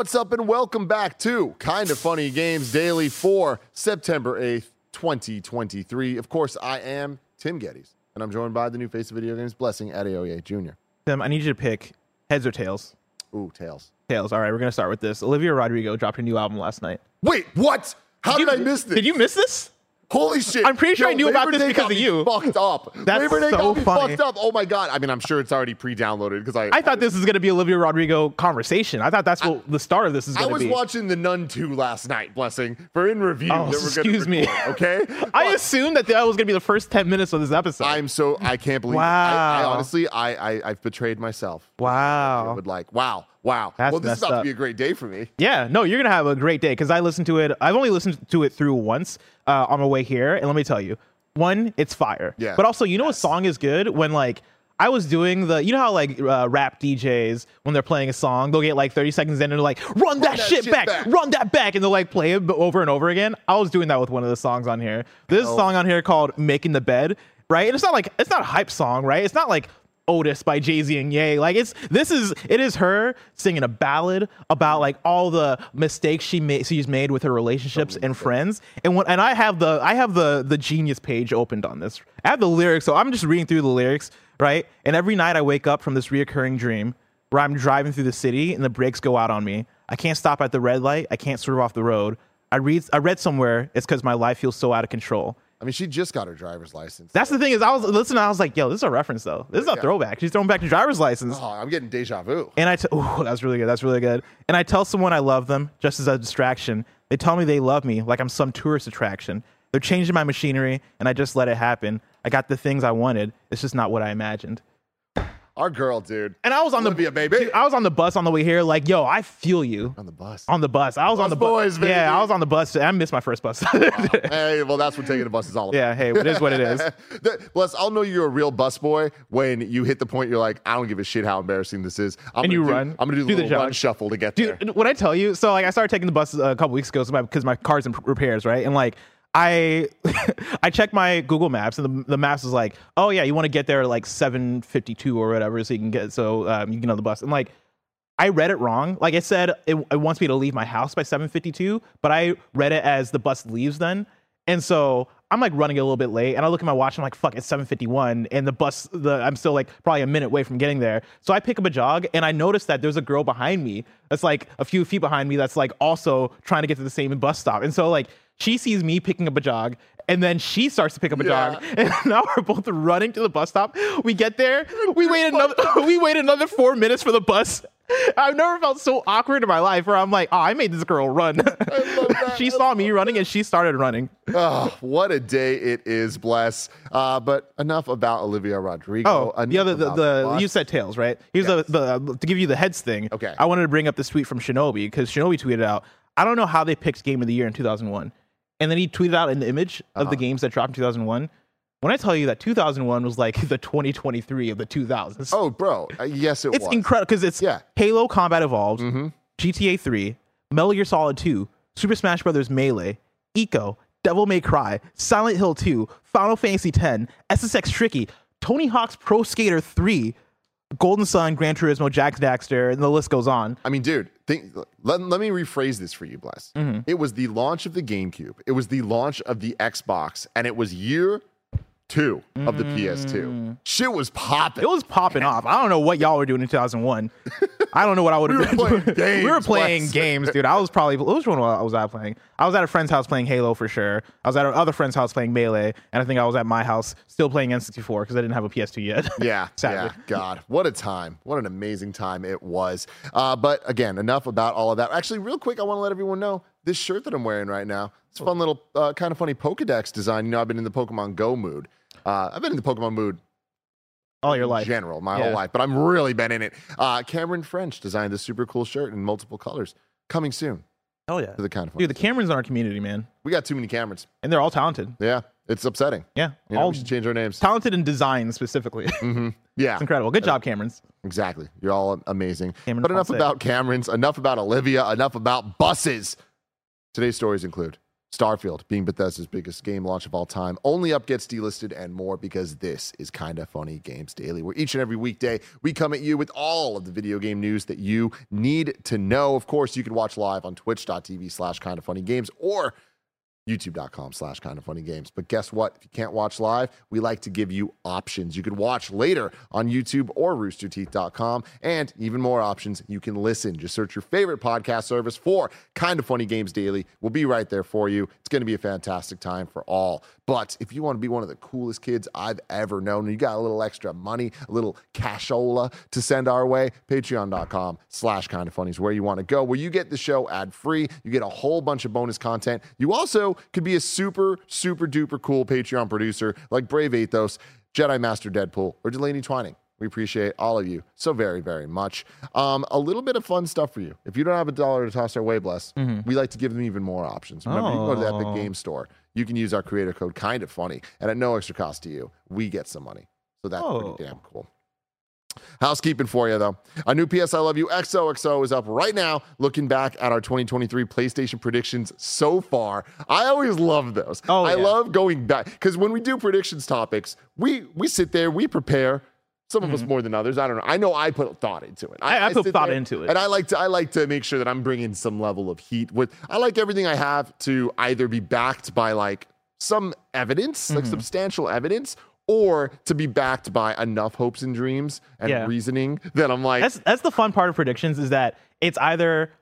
What's up, and welcome back to Kind of Funny Games Daily for September 8th, 2023. Of course, I am Tim Gettys, and I'm joined by the new face of video games, Blessing Adeoye Jr. Tim, I need you to pick heads or tails. Ooh, tails. Tails. All right, we're gonna start with this. Olivia Rodrigo dropped her new album last night. Wait, what? How did, you, I miss this? Did you miss this? Holy shit! I'm pretty sure I knew Labor about this Day because of you. Fucked up. That's Labor Day so got me funny. fucked up. Oh my god! I mean, I'm sure it's already pre-downloaded because I. I thought this was gonna be Olivia Rodrigo conversation. I thought that's what the start of this is I gonna be. I was be. watching The Nun 2 last night, Blessing, for in review. Oh, that we're gonna excuse me. Okay. I assumed that that was gonna be the first ten minutes of this episode. I'm so I can't believe. I, I Wow. honestly, I, I I've betrayed myself. I wow. would like, wow, wow. That's well, this is about up. to be a great day for me. Yeah, no, you're gonna have a great day because I listened to it. I've only listened to it through once uh, on my way here, and let me tell you, one, it's fire. Yeah. But also, you know, a song is good when like I was doing the, you know how like uh, rap DJs when they're playing a song, they'll get like 30 seconds in and they're like, run that, that shit, shit back, back." run that back, and they'll like play it over and over again. I was doing that with one of the songs on here. This Hell. song on here called "Making the Bed," right? And it's not like it's not a hype song, right? It's not like Otis by Jay Z and Ye. Like it's this is it is her singing a ballad about like all the mistakes she made she's made with her relationships and friends. And when and I have the I have the the genius page opened on this. I have the lyrics, so I'm just reading through the lyrics, right? And every night I wake up from this reoccurring dream where I'm driving through the city and the brakes go out on me. I can't stop at the red light. I can't swerve off the road. I read I read somewhere it's because my life feels so out of control. I mean, she just got her driver's license. That's the thing is I was listening. I was like, "Yo, this is a reference though. This is a Yeah. throwback." She's throwing back the driver's license, Oh, I'm getting deja vu. and I t- ooh, that's really good. That's really good. And I tell someone I love them just as a distraction. They tell me they love me like I'm some tourist attraction. They're changing my machinery, and I just let it happen. I got the things I wanted. It's just not what I imagined. Our girl, dude. And I was on Olivia, the baby. Dude, I was on the bus on the way here. Like, yo, I feel you On the bus. on the bus. I was on the bus. baby. Yeah, I was on the bus. I missed my first bus. hey, well, that's what taking a bus is all about. yeah, hey, it is what it is. The- Bless, I'll know you're a real bus boy when you hit the point you're like, I don't give a shit how embarrassing this is. I'm And you do- run. I'm gonna do the Do the little run shuffle to get there. Dude, when I tell you, so like I started taking the bus a couple weeks ago because my car's in repairs, right? And like I I checked my Google Maps and the, the maps is like, oh yeah, you want to get there at like seven fifty two or whatever, so you can get so um, you can get on the bus. And like I read it wrong. Like it said it, it wants me to leave my house by seven fifty two, but I read it as the bus leaves then. And so I'm like running a little bit late, and I look at my watch. I'm like, "Fuck, it's 7:51," and the bus. The I'm still like probably a minute away from getting there. So I pick up a jog, and I notice that there's a girl behind me that's like a few feet behind me that's like also trying to get to the same bus stop. And so like she sees me picking up a jog, and then she starts to pick up a jog, and now we're both running to the bus stop. We get there, we wait another, we wait another four minutes for the bus. I've never felt so awkward in my life where I'm like, oh, I made this girl run. that. she saw me running and she started running. Oh, what a day it is, bless. Uh, but enough about Olivia Rodrigo. Oh, the other the, the you said tails, right? Here's Yes. the, the to give you the heads thing. Okay. I wanted to bring up this tweet from Shinobi because Shinobi tweeted out, I don't know how they picked game of the year in 2001, and then he tweeted out an image of Uh-huh. the games that dropped in 2001. When I tell you that 2001 was like the 2023 of the 2000s, Oh, bro. Uh, yes, it it's was. incredible because it's Yeah. Halo Combat Evolved, Mm-hmm. GTA 3, Metal Gear Solid 2, Super Smash Bros. Melee, Ico, Devil May Cry, Silent Hill 2, Final Fantasy X, SSX Tricky, Tony Hawk's Pro Skater 3, Golden Sun, Gran Turismo, Jack Daxter, and the list goes on. I mean, dude, think, let, let me rephrase this for you, Bless. Mm-hmm. It was the launch of the GameCube, it was the launch of the Xbox, and it was year two of the PS2. Shit was popping. Mm. It was popping off. I don't know what y'all were doing in 2001. I don't know what I would have We been playing we were playing Wes. games, dude. I was probably which one I was I playing? I was at a friend's house playing Halo for sure. I was at another friend's house playing Melee, and I think I was at my house still playing N64 because I didn't have a PS2 yet. Yeah, Sadly. yeah. God, what a time! What an amazing time it was. Uh, but again, enough about all of that. Actually, real quick, I want to let everyone know this shirt that I'm wearing right now. It's a fun little, uh, kind of funny Pokedex design. You know, I've been in the Pokemon Go mood. Uh, I've been in the Pokemon mood All your life. general, my Yeah. whole life. But I'm really been in it. Uh, Cameron French designed this super cool shirt in multiple colors. Coming soon Hell yeah. to the kind of. Dude, the Camerons in our community, man. we got too many Camerons. And they're all talented. Yeah, it's upsetting. Yeah. You know, we should change our names. talented in design specifically. hmm Yeah, it's incredible. Good job, Camerons. exactly. You're all amazing. Cameron but enough about Camerons. Enough about Olivia. Enough about buses. Today's stories include Starfield being Bethesda's biggest game launch of all time. Only Up gets delisted and more because this is kind of funny games daily. Where each and every weekday we come at you with all of the video game news that you need to know. Of course, you can watch live on twitch.tv slash kind of funny games or youtube.com slash kind of funny games. But guess what? If you can't watch live, we like to give you options. You could watch later on YouTube or roosterteeth.com. And even more options, you can listen. Just search your favorite podcast service for kind of funny games daily. We'll be right there for you. It's going to be a fantastic time for all. But if you want to be one of the coolest kids I've ever known, and you got a little extra money, a little cashola to send our way, patreon.com slash kind of funny is where you want to go, where you get the show ad free. You get a whole bunch of bonus content. You also could be a super, super duper cool Patreon producer like Brave Athos, Jedi Master Deadpool, or Delaney Twining. We appreciate all of you so very, very much. Um, a little bit of fun stuff for you. If you don't have a dollar to toss our way, bless, we like to give them even more options. Remember, you can go to the Epic Oh. Game Store. You can use our creator code kind of funny, and at no extra cost to you, we get some money. So that's Oh. pretty damn cool. Housekeeping for you though. A new PS I Love You XOXO is up right now. Looking back at our 2023 PlayStation predictions so far, I always love those. Oh, I yeah. love going back because when we do predictions topics, we we sit there, we prepare. Some of us more than others. I don't know. I know I put thought into it. Mm-hmm. I- I put thought there into it. and I like to I like to make sure that I'm bringing some level of heat. With I like everything I have to either be backed by like some evidence, like Mm-hmm. substantial evidence, or to be backed by enough hopes and dreams and Yeah. reasoning that I'm like, That's that's the fun part of predictions is that it's either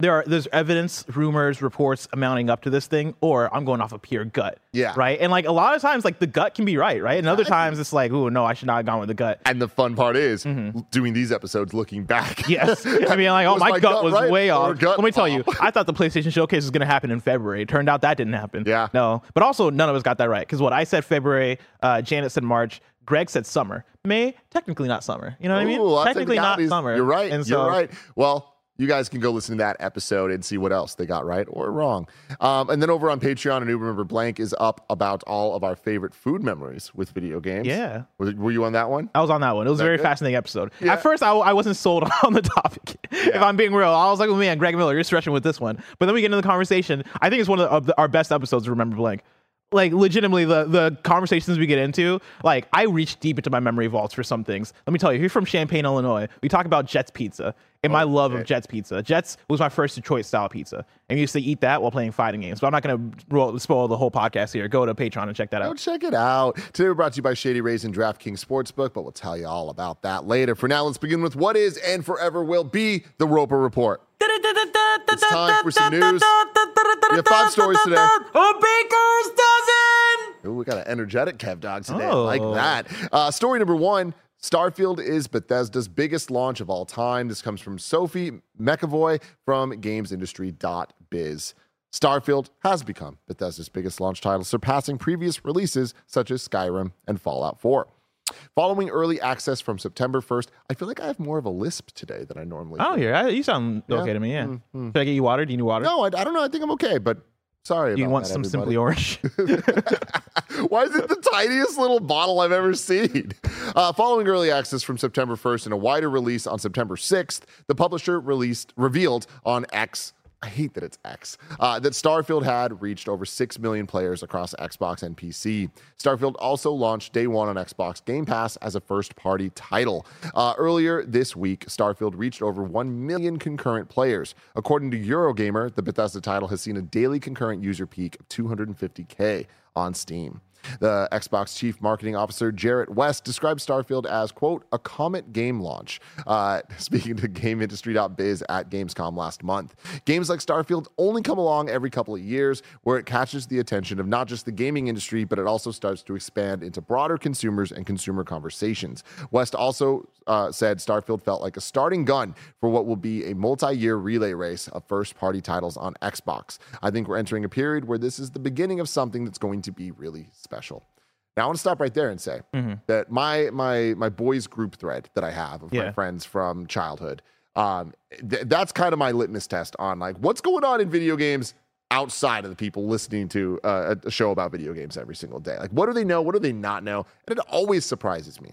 there are there's evidence, rumors, reports amounting up to this thing, or I'm going off of pure gut. Yeah. Right. And like a lot of times, like the gut can be right, right? And other times it's like, oh no, I should not have gone with the gut. and the fun part is doing these episodes looking back. Mm-hmm. Yes. I mean, like, oh, my, my gut, gut was right way off. Let me tell you. I thought the PlayStation Showcase was going to happen in February. It turned out that didn't happen. Yeah. No. But also, none of us got that right. Because what I said February, uh, Janet said March, Greg said summer. May, technically not summer. You know what I mean? Ooh, technically not summer. You're right. And so, You're right. Well, you guys can go listen to that episode and see what else they got right or wrong. Um, and then over on Patreon, a new Remember Blank is up about all of our favorite food memories with video games. Yeah. Was, were you on that one? I was on that one. It was a very good? fascinating episode. Yeah. At first, I, I wasn't sold on the topic. If I'm being real, I was like, oh, man, Greg Miller, you're stretching with this one. But then we get into the conversation. I think it's one of, the, of the, our best episodes. Remember blank. Like legitimately, the the conversations we get into, like I reach deep into my memory vaults for some things. Let me tell you, if you're from Champaign, Illinois, we talk about Jets Pizza and my oh, love of. Jets Pizza. Jets was my first Detroit style pizza, and we used to eat that while playing fighting games. But I'm not going to spoil the whole podcast here. Go to Patreon and check that Go out. check it out. Today we're brought to you by Shady Rays and DraftKings Sportsbook, but we'll tell you all about that later. For now, let's begin with what is and forever will be the Roper Report. It's time for some news. We have five stories today. A baker's dozen. Ooh, we got an energetic Kev Dog today. I Oh. like that. Uh, story number one Starfield is Bethesda's biggest launch of all time. This comes from Sophie McEvoy from GamesIndustry.biz. Starfield has become Bethesda's biggest launch title, surpassing previous releases such as Skyrim and Fallout 4. Following early access from September 1st, I feel like I have more of a lisp today than I normally do. Oh, do. here I, you sound okay to me. Yeah. Should I get you water? Do you need water? No, I, I don't know. I think I'm okay, but sorry about you want that, some everybody. Simply Orange? Why is it the tiniest little bottle I've ever seen? Uh, following early access from September 1st and a wider release on September 6th, the publisher released revealed on X. I hate that it's X. Uh, that Starfield had reached over 6 million players across Xbox and PC. Starfield also launched day one on Xbox Game Pass as a first party title. Uh, earlier this week, Starfield reached over 1 million concurrent players. According to Eurogamer, the Bethesda title has seen a daily concurrent user peak of 250K on Steam. The Xbox chief marketing officer, Jerret West, described Starfield as, quote, a comet game launch, uh, speaking to GameIndustry.biz at Gamescom last month. Games like Starfield only come along every couple of years where it catches the attention of not just the gaming industry, but it also starts to expand into broader consumers and consumer conversations. West also uh, said Starfield felt like a starting gun for what will be a multi year relay race of first party titles on Xbox. I think we're entering a period where this is the beginning of something that's going to be really special. Now I want to stop right there and say that my my my boys group thread that I have of my friends from childhood, um, th- that's kind of my litmus test on like what's going on in video games outside of the people listening to uh, a show about video games every single day. Like, what do they know? What do they not know? And it always surprises me.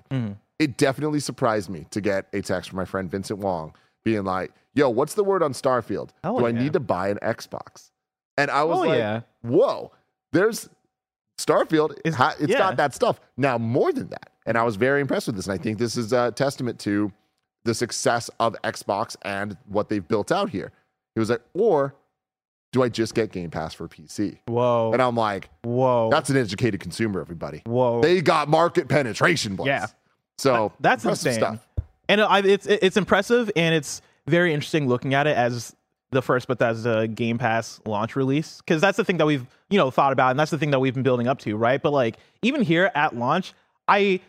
It definitely surprised me to get a text from my friend Vincent Wong being like, "Yo, what's the word on Starfield? Hell do I need to buy an Xbox?" And I was Oh, like, yeah. "Whoa, there's Starfield. It's, ha- it's yeah. got that stuff now more than that." And I was very impressed with this, and I think this is a testament to the success of Xbox and what they've built out here. He was like, "Or do I just get Game Pass for PC?" Whoa. And I'm like, Whoa. "That's an educated consumer, everybody. Whoa. They got market penetration, boys." Yeah. So That's impressive insane. stuff. And I, it's it's impressive and it's very interesting looking at it as the first Bethesda Game Pass launch release because that's the thing that we've you know thought about and that's the thing that we've been building up to, right? But like even here at launch, I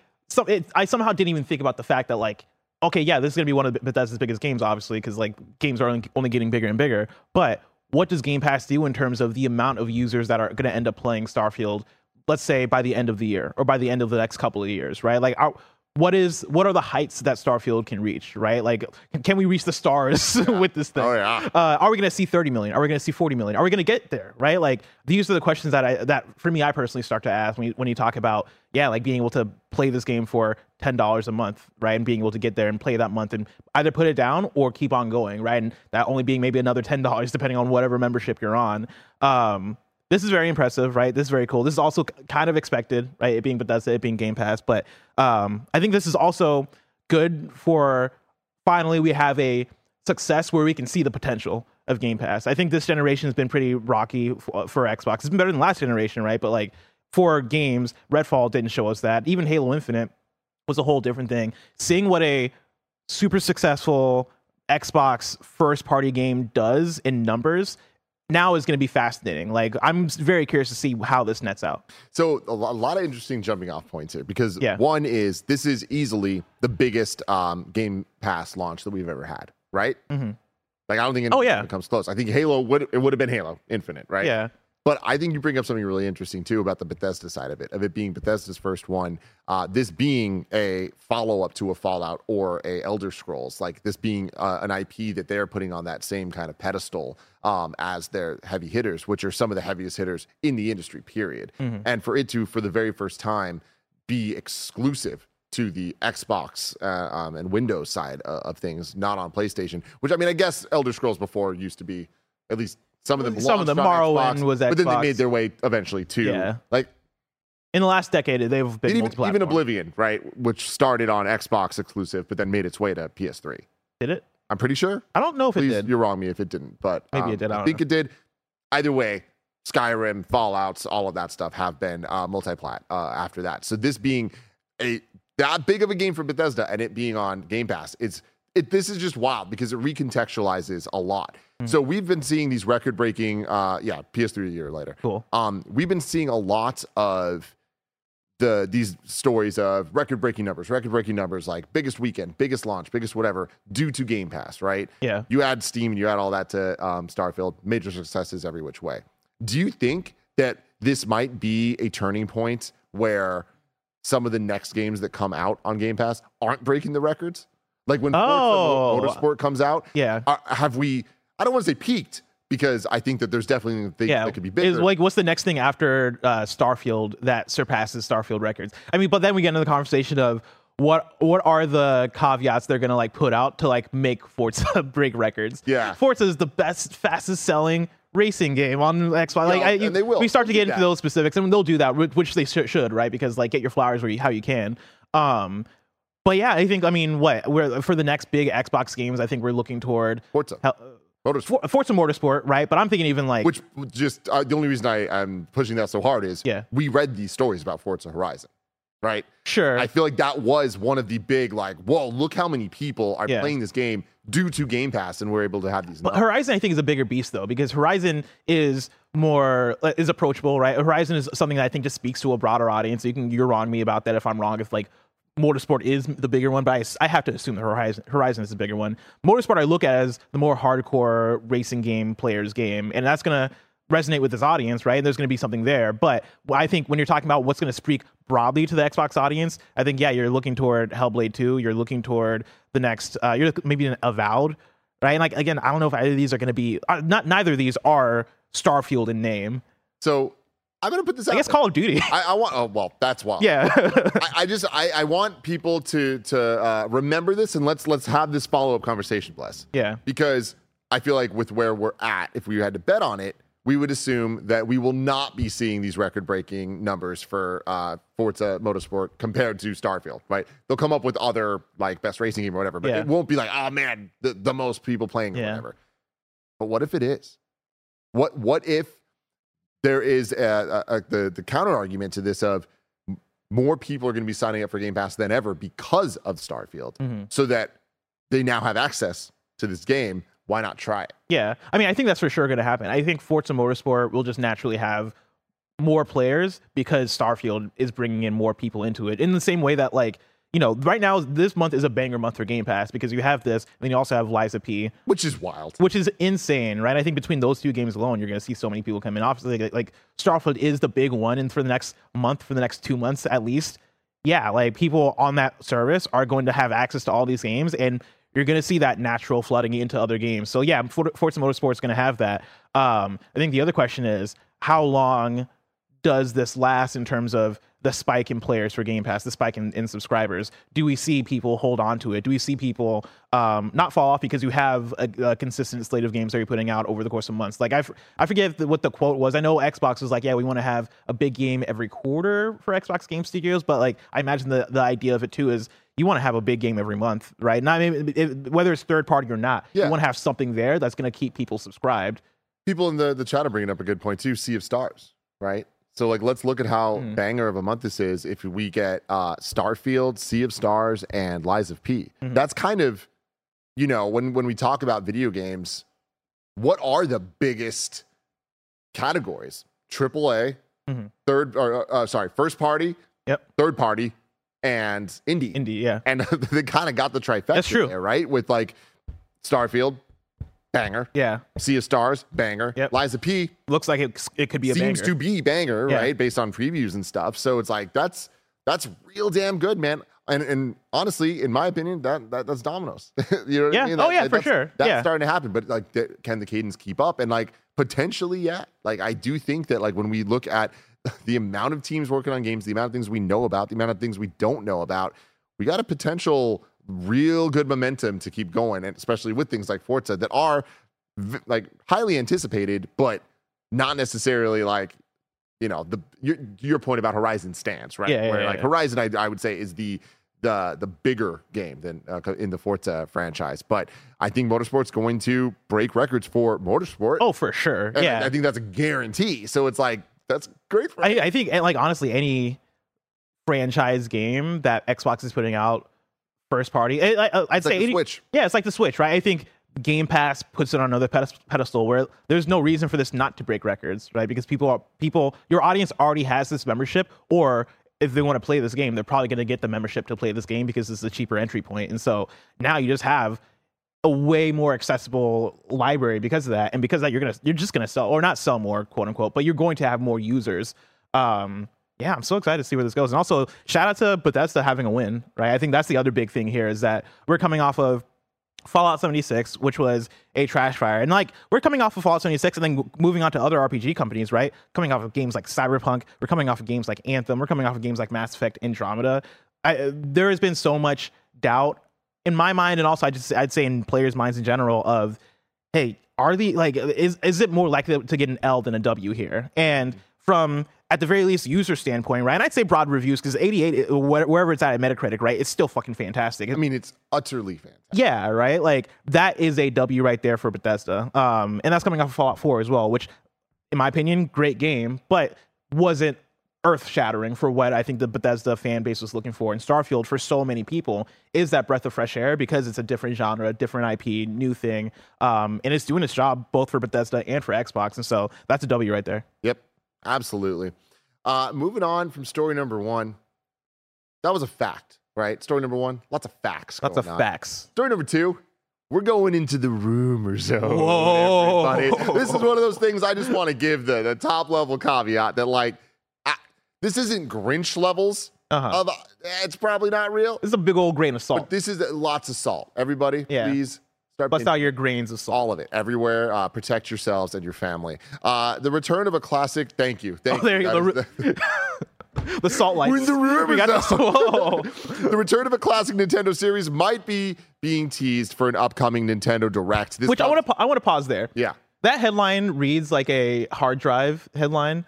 it, I somehow didn't even think about the fact that like okay, yeah, this is gonna be one of Bethesda's biggest games, obviously, because like games are only, only getting bigger and bigger. But what does Game Pass do in terms of the amount of users that are to end up playing Starfield? Let's say by the end of the year or by the end of the next couple of years, right? Like, are, what is what are the heights that Starfield can reach, right? Like, can we reach the stars with this thing? Oh, yeah. Uh, are we going to see 30 million? Are we going to see 40 million? Are we going to get there? Right? Like these are the questions that I that for me I personally start to ask when you, when you talk about yeah, like being able to play this game for ten dollars a month, right, and being able to get there and play that month and either put it down or keep on going, right, and that only being maybe another ten dollars depending on whatever membership you're on. Um, this is very impressive, right? This is very cool. This is also kind of expected, right? It being Bethesda, it being Game Pass, but um, I think this is also good for finally we have a success where we can see the potential of Game Pass. I think this generation has been pretty rocky f- for Xbox. It's been better than last generation, right? But like for games, Redfall didn't show us that. Even Halo Infinite was a whole different thing. Seeing what a super successful Xbox first party game does in numbers now is going to be fascinating. Like I'm very curious to see how this nets out. So a lot of interesting jumping off points here because Yeah. one is this is easily the biggest um, Game Pass launch that we've ever had, right? Mhm. Like I don't think Oh, yeah. comes close. I think Halo would it would have been Halo Infinite, right? Yeah. But I think you bring up something really interesting too about the Bethesda side of it, of it being Bethesda's first one. Uh, this being a follow up to a Fallout or a Elder Scrolls, like this being uh, an IP that they're putting on that same kind of pedestal um, as their heavy hitters, which are some of the heaviest hitters in the industry. Period. And for it to, for the very first time, be exclusive to the Xbox uh, um, and Windows side uh, of things, not on PlayStation. Which I mean, I guess Elder Scrolls before used to be at least some of them. Some of them, Morrowind Xbox, was but then they made their way eventually to Yeah. like In the last decade, they've been even, even. Oblivion, right, which started on Xbox exclusive, but then made its way to PS3. Did it? I'm pretty sure. I don't know if it did. you're wrong me if it didn't, but Maybe um, it did, I I, think know. it did. Either way, Skyrim, Fallout's, all of that stuff have been uh, multi-plat uh, after that. So this being a that big of a game for Bethesda and it being on Game Pass, it's it. This is just wild because it recontextualizes a lot. Hmm. So we've been seeing these record-breaking, uh, yeah, PS3 a year later. Cool. Um, we've been seeing a lot of the these stories of record-breaking numbers, record-breaking numbers, like biggest weekend, biggest launch, biggest whatever, due to Game Pass, right? Yeah. You add Steam and you add all that to um, Starfield, major successes every which way. Do you think that this might be a turning point where some of the next games that come out on Game Pass aren't breaking the records? Like when Forza Oh. Mo- Motorsport comes out, Yeah. are, have we? I don't want to say peaked because I think that there's definitely things yeah, that could be bigger. Is like what's the next thing after uh, Starfield that surpasses Starfield records? I mean, but then we get into the conversation of what what are the caveats they're gonna like put out to like make Forza break records? Yeah. Forza is the best, fastest selling racing game on Xbox. Like, Yeah, I, and they will. we start to get into that. those specifics, and they'll do that, which they should, right? Because like get your flowers where you, how you can. Um, but yeah, I think I mean, what we're for the next big Xbox games, I think we're looking toward Forza, hel- Motorsport. Forza Motorsport, right? But I'm thinking even like Which just uh, the only reason I, I'm pushing that so hard is Yeah. we read these stories about Forza Horizon, right? sure, I feel like that was one of the big like, whoa, look how many people are Yeah. playing this game due to Game Pass, and we're able to have these. But numbers. Horizon, I think, is a bigger beast though, because Horizon is more uh, is approachable, right? Horizon is something that I think just speaks to a broader audience. You can you're wrong me about that if I'm wrong. If like Motorsport is the bigger one, but I have to assume the Horizon Horizon is the bigger one. Motorsport I look at as the more hardcore racing game players game, and that's gonna resonate with this audience, right? And There's going to be something there. But I think when you're talking about what's going to speak broadly to the Xbox audience, I think yeah, you're looking toward Hellblade 2. You're looking toward the next. Uh, you're maybe an Avowed, right? And like again, I don't know if either of these are going to be. Uh, not neither of these are Starfield in name. So I'm gonna put this out. I guess there. Call of Duty. I, I want. Oh well, that's wild. yeah. I, I just I, I want people to to uh, remember this and let's let's have this follow up conversation, bless. yeah. Because I feel like with where we're at, if we had to bet on it, we would assume that we will not be seeing these record breaking numbers for uh, Forza Motorsport compared to Starfield. Right? They'll come up with other like best racing game or whatever, but Yeah. it won't be like oh man, the, the most people playing or whatever. But what if it is? What what if there is a, a, a, the the counter argument to this of more people are going to be signing up for Game Pass than ever because of Starfield, Mhm. so that they now have access to this game. Why not try it? Yeah, I mean, I think that's for sure going to happen. I think Forza Motorsport will just naturally have more players because Starfield is bringing in more people into it. In the same way that, like, you know, right now this month is a banger month for Game Pass because you have this, and then you also have Lies of P, Which is wild. which is insane, right? I think between those two games alone, you're going to see so many people come in. Obviously, like, like Starfield is the big one, and for the next month, for the next two months at least, yeah, like people on that service are going to have access to all these games, and you're going to see that natural flooding into other games. So yeah, For- Forza Motorsport is going to have that. Um, I think the other question is how long does this last in terms of the spike in players for Game Pass, the spike in, in subscribers? Do we see people hold on to it? Do we see people um, not fall off because you have a, a consistent slate of games that you're putting out over the course of months? Like I, I forget the, what the quote was. I know Xbox was like, yeah, we want to have a big game every quarter for Xbox Game Studios, but like I imagine the the idea of it too is you want to have a big game every month, right? Not maybe it, whether it's third party or not. Yeah. You want to have something there that's going to keep people subscribed. People in the the chat are bringing up a good point too. Sea of Stars, right? So like, let's look at how Hmm. banger of a month this is. If we get uh, Starfield, Sea of Stars, and Lies of P, Mhm. that's kind of, you know, when when we talk about video games, what are the biggest categories? Triple A, Mhm. third or uh, sorry, first party, Yep. third party, and indie. Indie, yeah. and they kind of got the trifecta That's true. there, right? With like Starfield, banger. Yeah. Sea of Stars, banger. Yep. Lies of P Looks like it, it could be a seems banger. to be banger, Yeah. right? Based on previews and stuff. So it's like that's that's real damn good, man. And and honestly, in my opinion, that, that that's dominoes. you know what Yeah. I mean? Oh, That- yeah, for that's- sure. That's Yeah. starting to happen. But like, th- can the cadence keep up? And like potentially, yeah. Like I do think that like when we look at the amount of teams working on games, the amount of things we know about, the amount of things we don't know about, we got a potential real good momentum to keep going, and especially with things like Forza that are v- like highly anticipated, but not necessarily like you know the your, your point about Horizon stands right. Yeah, yeah, Where yeah, like yeah. Horizon, I, I would say is the the the bigger game than uh, in the Forza franchise. But I think Motorsport's going to break records for Motorsport. Oh, for sure. And I- yeah. I, think that's a guarantee. So it's like that's great for I, I think, and, like, honestly, any franchise game that Xbox is putting out first party, I, I, I'd It's say like the 80 Switch. Yeah, it's like the Switch, right? I think Game Pass puts it on another pedestal where there's no reason for this not to break records, right? Because people are people, your audience already has this membership, or if they want to play this game, they're probably going to get the membership to play this game because it's a cheaper entry point. And so now you just have a way more accessible library because of that, and because of that you're gonna you're just gonna sell or not sell more, quote unquote, but you're going to have more users. Um, yeah, I'm so excited to see where this goes. And also, shout out to Bethesda having a win, right? I think that's the other big thing here is that we're coming off of Fallout 76, which was a trash fire. And like, we're coming off of Fallout 76 and then moving on to other RPG companies, right? Coming off of games like Cyberpunk, we're coming off of games like Anthem, we're coming off of games like Mass Effect Andromeda. I, uh, there has been so much doubt in my mind, and also I just I'd say in players' minds in general of, hey, are the like is is it more likely to get an L than a W here? And from at the very least user standpoint, right? And I'd say broad reviews because 88, uh, wherever it's at at Metacritic, right? It's still fucking fantastic. I mean, it's utterly fantastic. Yeah, right. Like that is a W right there for Bethesda. Um, and that's coming off of Fallout 4 as well, which, in my opinion, great game, but wasn't earth shattering for what I think the Bethesda fan base was looking for. And Starfield, for so many people, is that breath of fresh air because it's a different genre, different IP, new thing, um, and it's doing its job both for Bethesda and for Xbox. And so that's a W right there. Yep, absolutely. Uh, moving on from story number one, that was a fact, right? Story number one, lots of facts. Lots of on. facts. Story number two, we're going into the rumor zone. Whoa. everybody. This is one of those things I just want to give the, the top level caveat that, like, I, this isn't Grinch levels. Uh-huh. Of, uh, it's probably not real. This is a big old grain of salt. But this is lots of salt. Everybody, Yeah. please start Bust out your grains of salt. all of it everywhere. Uh, protect yourselves and your family. Uh, the return of a classic. Thank you. Thank Oh, there you you. go. That is the- The salt lights. We're in the rumor We got the- the return of a classic Nintendo series might be being teased for an upcoming Nintendo Direct. This Which I want to I want to pause there. Yeah. That headline reads like a hard drive headline.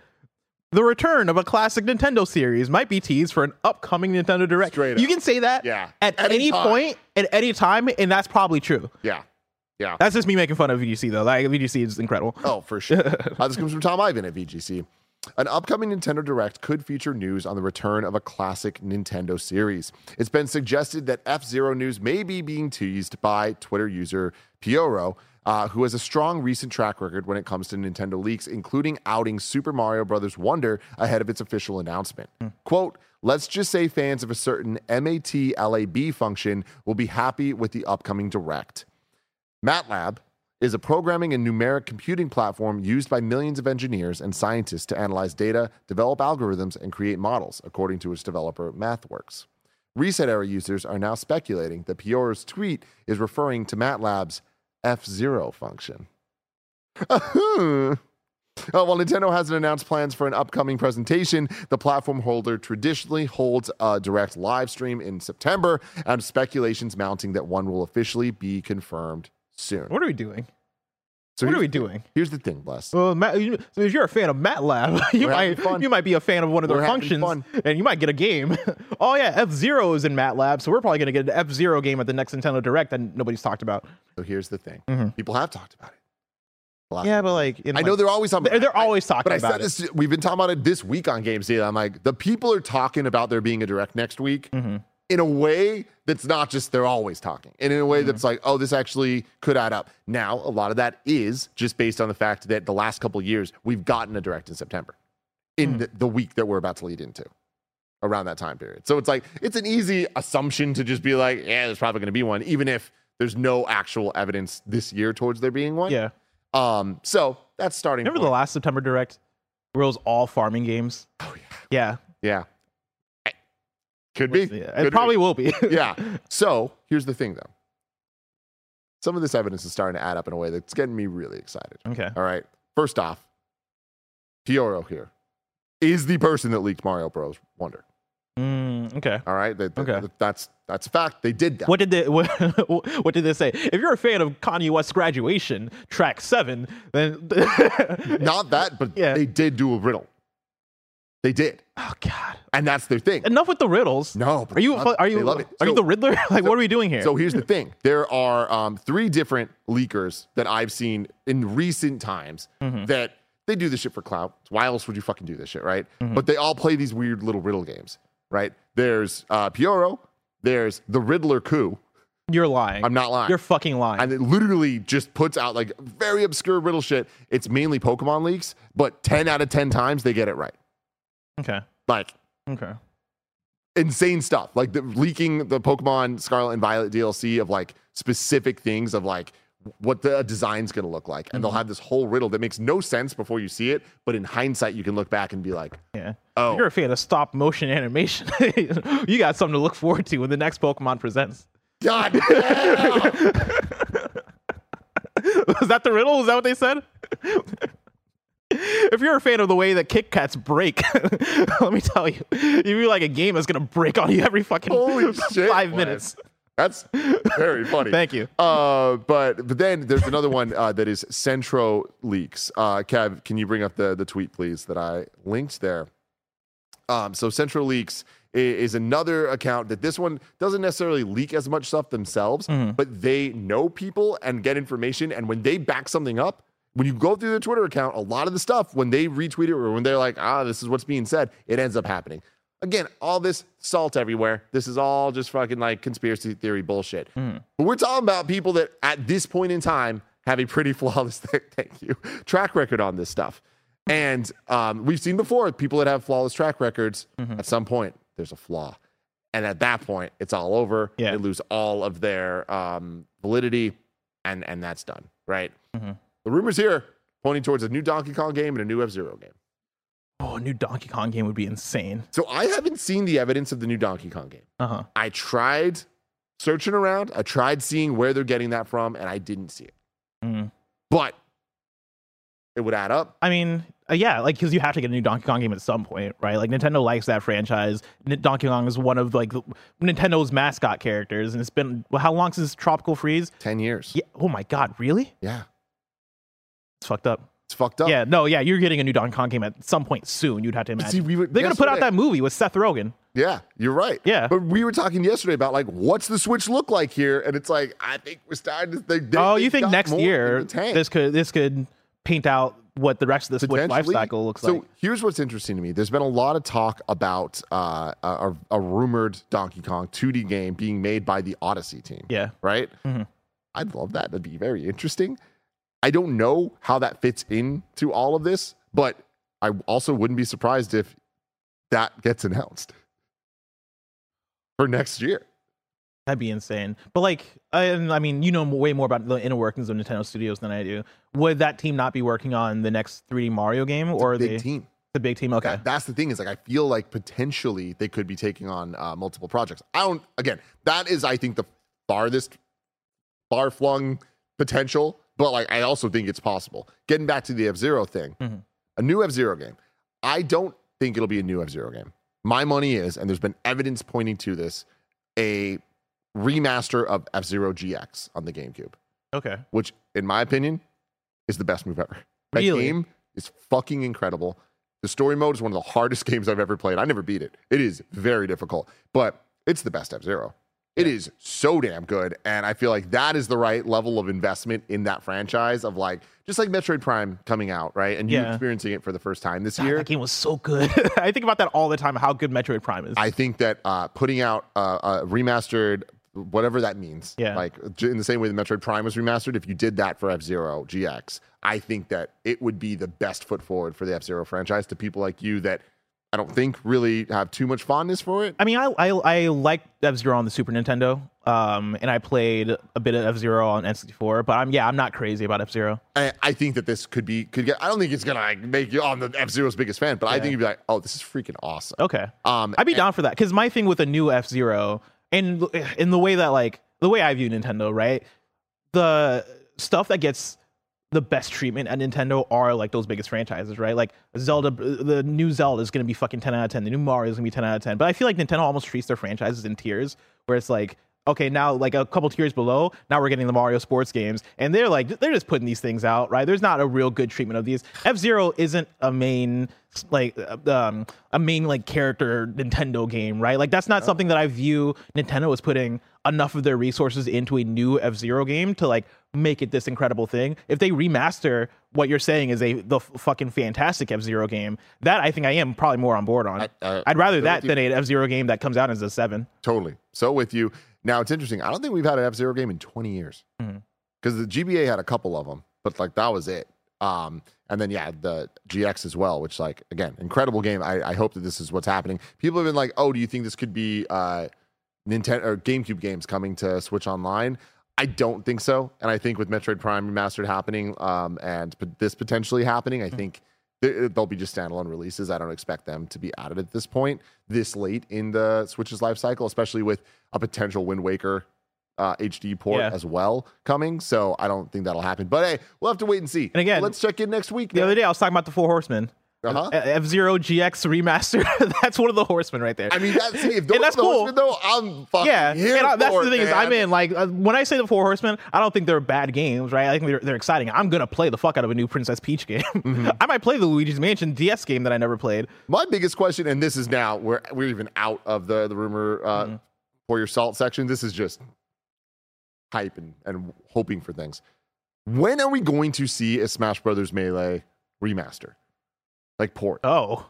The return of a classic Nintendo series might be teased for an upcoming Nintendo Direct. You can say that Yeah. at any Anytime. point, at any time, and that's probably true. Yeah. Yeah. That's just me making fun of VGC though. Like VGC is incredible. Oh, for sure. uh, this comes from Tom Ivan at VGC. An upcoming Nintendo Direct could feature news on the return of a classic Nintendo series. It's been suggested that F Zero news may be being teased by Twitter user Pyoro, uh, who has a strong recent track record when it comes to Nintendo leaks, including outing Super Mario Bros. Wonder ahead of its official announcement. Quote, Let's just say fans of a certain MAT LAB function will be happy with the upcoming Direct. MATLAB is a programming and numeric computing platform used by millions of engineers and scientists to analyze data, develop algorithms, and create models, according to its developer MathWorks. ResetEra users are now speculating that Pyoro's tweet is referring to MATLAB's F0 function. Uh, while Nintendo hasn't announced plans for an upcoming presentation, the platform holder traditionally holds a direct live stream in September, and speculations mounting that one will officially be confirmed soon. What are we doing? So what are we the- doing? Here's the thing, Bless. Well, Matt, you, so if you're a fan of MATLAB, you We're might you might be a fan of one of their We're having functions, and you might get a game. oh yeah, F Zero is in MATLAB, so we're probably gonna get an F Zero game at the next Nintendo Direct that nobody's talked about. So here's the thing. Mhm. People have talked about it. Yeah, but like, in I know like- they're always talking. They're- they're always talking but I about said it. this. We've been talking about it this week on Games Daily. I'm like, the people are talking about there being a direct next week Mm-hmm. In a way that's not just they're always talking, and in a way that's like, oh, this actually could add up. Now, a lot of that is just based on the fact that the last couple of years we've gotten a direct in September, in the, the week that we're about to lead into. Around that time period. So it's like, it's an easy assumption to just be like, yeah, there's probably going to be one, even if there's no actual evidence this year towards there being one. yeah. Um, so that's starting. Remember the last September Direct, where it was all farming games? Oh yeah, Yeah, yeah. Could be. yeah. Could it probably be. will be. yeah. So here's the thing, though. Some of this evidence is starting to add up in a way that's getting me really excited. okay. All right. First off, Pyoro here is the person that leaked Mario Bros. Wonder. Mm, okay. All right. Okay. that's that's a fact. They did that. What did they what, what did they say? If you're a fan of Kanye West's graduation, track seven, then Not that, but Yeah. they did do a riddle. They did, Oh God. and that's their thing. Enough with the riddles. No, but Are you love- are you love it. are you the Riddler? Like so- what are we doing here? So here's the thing: there are um, three different leakers that I've seen in recent times Mm-hmm. that they do this shit for clout. Why else would you fucking do this shit, right? Mm-hmm. But they all play these weird little riddle games, right? There's uh, Pyoro, there's the Riddler coup. you're lying. I'm not lying. You're fucking lying. and it literally just puts out like very obscure riddle shit. It's mainly Pokemon leaks, but 10 out of 10 times they get it right. Okay. Like Okay. insane stuff like the leaking the pokemon scarlet and violet dlc of like specific things of like what the design's going to look like and they'll mm-hmm. have this whole riddle that makes no sense before you see it but in hindsight you can look back and be like Yeah. Oh. You're a fan of stop motion animation, you got something to look forward to when the next Pokemon presents. god! Was that the riddle? Is that what they said? If you're a fan of the way that Kit Kats break, let me tell you, you feel like a game is gonna break on you every fucking Holy shit, five minutes. that's very funny Thank you. uh but but then there's another one uh, that is centro leaks uh kev can you bring up the the tweet please that i linked there Um, so Centro Leaks is another account that this one doesn't necessarily leak as much stuff themselves, but they know people and get information. And when they back something up, when you go through their Twitter account, a lot of the stuff when they retweet it or when they're like, ah, this is what's being said, it ends up happening. Again, all this salt everywhere. This is all just fucking like conspiracy theory bullshit. But we're talking about people that at this point in time have a pretty flawless, thank you, track record on this stuff. And um, we've seen before people that have flawless track records. At some point, there's a flaw, and at that point, it's all over. Yeah. They lose all of their um, validity. and and that's done, right? Mhm. The rumors here pointing towards a new Donkey Kong game and a new F Zero game. Oh, a new Donkey Kong game would be insane. So I haven't seen the evidence of the new Donkey Kong game. Uh huh. I tried searching around. I tried seeing where they're getting that from, and I didn't see it. Mm. But it would add up. I mean, uh, yeah, like because you have to get a new Donkey Kong game at some point, right? Like Nintendo likes that franchise. N- Donkey Kong is one of like the, Nintendo's mascot characters, and it's been well, how long since Tropical Freeze? Ten years. Yeah. Oh my God, really? Yeah. It's fucked up. It's fucked up. Yeah, no, yeah, you're getting a new Donkey Kong game at some point soon. You'd have to imagine. see, we were- They're gonna put out yesterday- that movie with Seth Rogen. Yeah, you're right. Yeah. But we were talking yesterday about like what's the Switch look like here, and it's like I think we're starting to think. they- oh, they've you think got next more in year the tank. this could this could paint out what the rest of the Switch life Potentially. cycle looks like. so like? here's what's interesting to me. There's been a lot of talk about uh, a, a rumored Donkey Kong 2D game being made by the Odyssey team. Yeah. Right? Mhm. I'd love that. That'd be very interesting. I don't know how that fits into all of this, but I also wouldn't be surprised if that gets announced for next year. That'd be insane. But like, I, I mean, you know way more about the inner workings of Nintendo Studios than I do. Would that team not be working on the next 3D Mario game, It's or big they team. the big team? Okay, That- that's the thing is like I feel like potentially they could be taking on uh, multiple projects. I don't. Again, that is I think the farthest far flung potential, but like I also think it's possible. Getting back to the F Zero thing, Mhm. a new F Zero game. I don't think it'll be a new F Zero game. My money is, and there's been evidence pointing to this, a remaster of F Zero GX on the GameCube, okay. which in my opinion is the best move ever. That Really? game is fucking incredible. The story mode is one of the hardest games I've ever played. I never beat it. It is very difficult, but it's the best F Zero. It is so damn good. And I feel like that is the right level of investment in that franchise of like, just like Metroid Prime coming out, right? And you Yeah. experiencing it for the first time this God, year. that game was so good. I think about that all the time. How good Metroid Prime is. I think that uh, putting out uh, a remastered, whatever that means, Yeah. like in the same way the Metroid Prime was remastered, if you did that for F Zero GX, I think that it would be the best foot forward for the F Zero franchise to people like you that I don't think really have too much fondness for it. I mean, I I, I like F Zero on the Super Nintendo, um, and I played a bit of F Zero on N64. But I'm yeah, I'm not crazy about F Zero. I, I think that this could be could get. I don't think it's gonna like make you on the F Zero's biggest fan, but I think you'd be like, oh, this is freaking awesome. Okay, Um, I'd be and- down for that because my thing with a new F Zero and in the way that like the way I view Nintendo, right? The stuff that gets the best treatment at Nintendo are like those biggest franchises, right? Like Zelda, uh, the new Zelda is going to be fucking 10 out of 10. The new Mario is going to be 10 out of 10. But I feel like Nintendo almost treats their franchises in tiers where it's like, okay, now like a couple tiers below, now we're getting the Mario sports games. And they're like, they're just putting these things out, right? There's not a real good treatment of these. F Zero isn't a main, like, uh, um, a main like character Nintendo game, right? Like, that's not something that I view Nintendo is putting enough of their resources into a new F Zero game to like make it this incredible thing. If they remaster what you're saying is a the f- fucking fantastic F Zero game, that I think I am probably more on board on. I- I'd rather so that than a F Zero game that comes out as a seven. Totally. So with you. Now it's interesting. I don't think we've had an F Zero game in 20 years Mhm. because the GBA had a couple of them, but like that was it. Um, and then yeah, the GX as well, which like again, incredible game. I, I hope that this is what's happening. People have been like, oh, do you think this could be uh, Nintendo or GameCube games coming to Switch Online? I don't think so. And I think with Metroid Prime Remastered happening um, and this potentially happening, I think th- they'll be just standalone releases. I don't expect them to be added at this point, this late in the Switch's life cycle, especially with a potential Wind Waker uh, HD port Yeah. as well coming. So I don't think that'll happen. But hey, we'll have to wait and see. And again- let's check in next week. The other day I was talking about the Four Horsemen. Uh-huh. F Zero GX remaster. that's one of the Horsemen right there. I mean, that's if those And that's cool. horsemen, though, I'm fucking yeah, here and I- that's the thing is. I'm in. Like uh, when I say the Four Horsemen, I don't think they're bad games, right? I think they're, they're exciting. I'm gonna play the fuck out of a new Princess Peach game. Mm-hmm. I might play the Luigi's Mansion DS game that I never played. My biggest question, and this is now we're we're even out of the the rumor uh, Mm-hmm. for your salt section. This is just hype and, and hoping for things. When are we going to see a Smash Brothers Melee remaster, like port? Oh,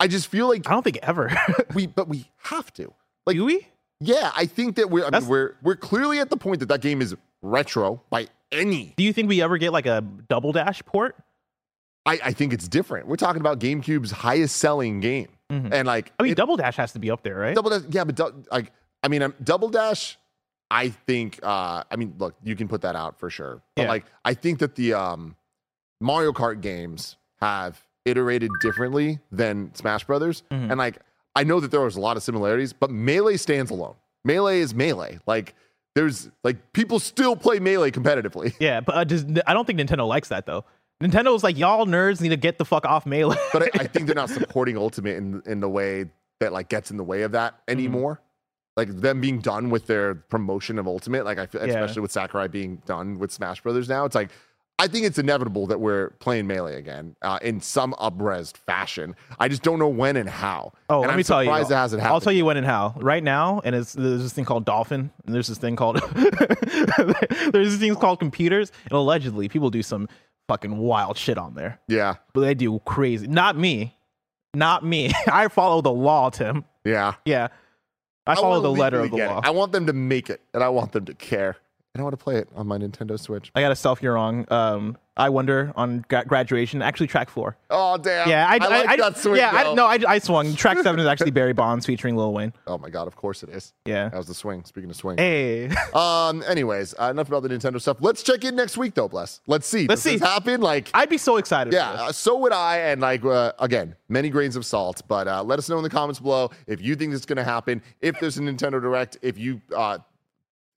I just feel like I don't think ever. we, but we have to. Like, Do we? yeah, I think that we're I mean, we're we're clearly at the point that that game is retro by any. Do you think we ever get like a double dash port? I, I think it's different. We're talking about GameCube's highest selling game, Mhm. and like I mean, it- double dash has to be up there, right? Double Dash, yeah, but dou- like I mean, um, Double Dash I think uh I mean look, you can put that out for sure. But Yeah. like I think that the um Mario Kart games have iterated differently than Smash Brothers. Mhm. And like I know that there was a lot of similarities, but Melee stands alone. Melee is Melee. Like there's like people still play Melee competitively. Yeah, but uh, does, I don't think Nintendo likes that though. Nintendo's like y'all nerds need to get the fuck off melee. But I, I think they're not supporting Ultimate in in the way that like gets in the way of that Mm-hmm. anymore. Like them being done with their promotion of Ultimate, like I feel, Yeah. especially with Sakurai being done with Smash Brothers now, it's like I think it's inevitable that we're playing melee again uh, in some upresed fashion. I just don't know when and how. Oh, and let I'm me tell you. it hasn't happened. I'll tell you when and how. Right now, and it's there's this thing called Dolphin, and there's this thing called there's this thing called computers, and allegedly people do some fucking wild shit on there. Yeah, But they do crazy. Not me. Not me. I follow the law, Tim. yeah. Yeah. I follow wanna the letter of the law. it. I want them to make it, and I want them to care, I want to play it on my Nintendo Switch. I got a self you're wrong. Um, I wonder on gra- graduation. Actually, track four. Oh damn! Yeah, I, I like that swing. Yeah, I, no, I, I swung. Track seven is actually Barry Bonds featuring Lil Wayne. Oh my god! Of course it is. Yeah. That was the swing. Speaking of swing. Hey, Um. Anyways, uh, enough about the Nintendo stuff. Let's check in next week, though. Bless. Let's see. Let's Does see. this happen. Like, I'd be so excited. yeah. uh, so would I. And like, uh, again, many grains of salt. But uh, let us know in the comments below if you think it's going to happen. If there's a Nintendo Direct. If you uh,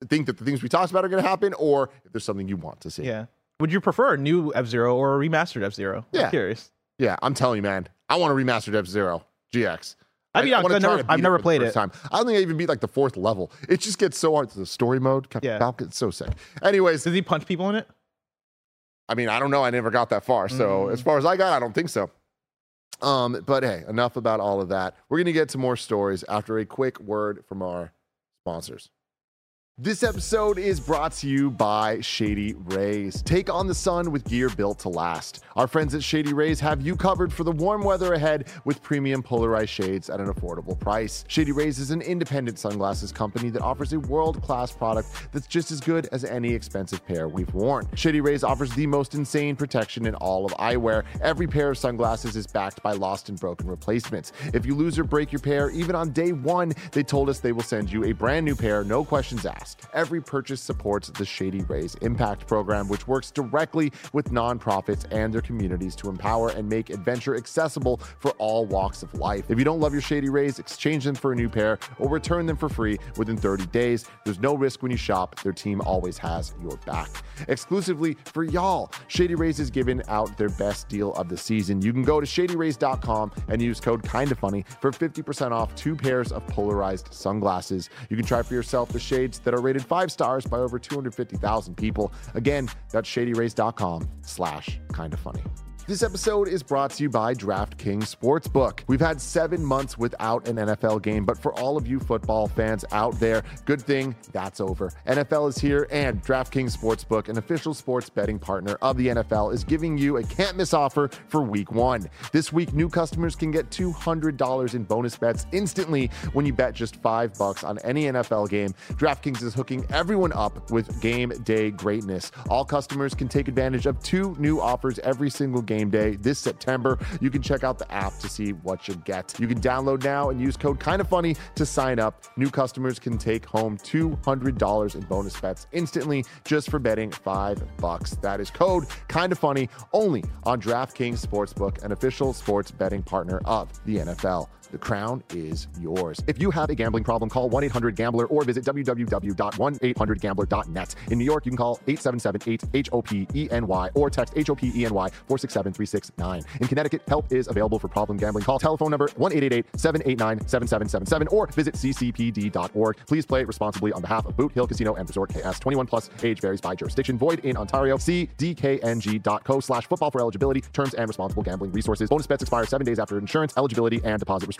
think that the things we talked about are going to happen, or if there's something you want to see. Yeah. Would you prefer a new F Zero or a remastered F Zero? Yeah. I'm curious. Yeah. I'm telling you, man. I want a remastered F Zero GX. I down, wanna 'cause I've never- I've never the played it. Time. I don't think I even beat like the fourth level. It just gets so hard. The story mode, Yeah. Falcon, it's so sick. Anyways, Does he punch people in it? I mean, I don't know. I never got that far. So Mm. as far as I got, I don't think so. Um, but hey, enough about all of that. We're gonna get to more stories after a quick word from our sponsors. This episode is brought to you by Shady Rays. Take on the sun with gear built to last. Our friends at Shady Rays have you covered for the warm weather ahead with premium polarized shades at an affordable price. Shady Rays is an independent sunglasses company that offers a world class product that's just as good as any expensive pair we've worn. Shady Rays offers the most insane protection in all of eyewear. Every pair of sunglasses is backed by lost and broken replacements. If you lose or break your pair, even on day one, they told us they will send you a brand new pair, no questions asked. Every purchase supports the Shady Rays Impact Program, which works directly with nonprofits and their communities to empower and make adventure accessible for all walks of life. If you don't love your Shady Rays, exchange them for a new pair or return them for free within 30 days. There's no risk when you shop. Their team always has your back. Exclusively for y'all, Shady Rays is giving out their best deal of the season. You can go to shadyrays.com and use code kinda funny for 50% off two pairs of polarized sunglasses. You can try for yourself the shades that are rated five stars by over 250,000 people. Again, that's shadyrays.com slash kinda funny. This episode is brought to you by DraftKings Sportsbook. We've had seven months without an NFL game, but for all of you football fans out there, good thing that's over. NFL is here, and DraftKings Sportsbook, an official sports betting partner of the NFL, is giving you a can't miss offer for week one. This week, new customers can get $200 in bonus bets instantly when you bet just five bucks on any NFL game. DraftKings is hooking everyone up with game day greatness. All customers can take advantage of two new offers every single game day this September. You can check out the app to see what you get. You can download now and use code kinda funny to sign up. New customers can take home $200 in bonus bets instantly just for betting 5 bucks. That is code kinda funny only on DraftKings Sportsbook, an official sports betting partner of the NFL. The crown is yours. If you have a gambling problem, call 1 800 Gambler or visit www.1800Gambler.net. In New York, you can call 877 8 HOPENY or text HOPENY 467 369. In Connecticut, help is available for problem gambling. Call telephone number 1 888 789 7777 or visit ccpd.org. Please play responsibly on behalf of Boot Hill Casino and Resort KS. 21 plus age varies by jurisdiction. Void in Ontario. See dkng.co slash football for eligibility, terms, and responsible gambling resources. Bonus bets expire seven days after insurance, eligibility, and deposit restrictions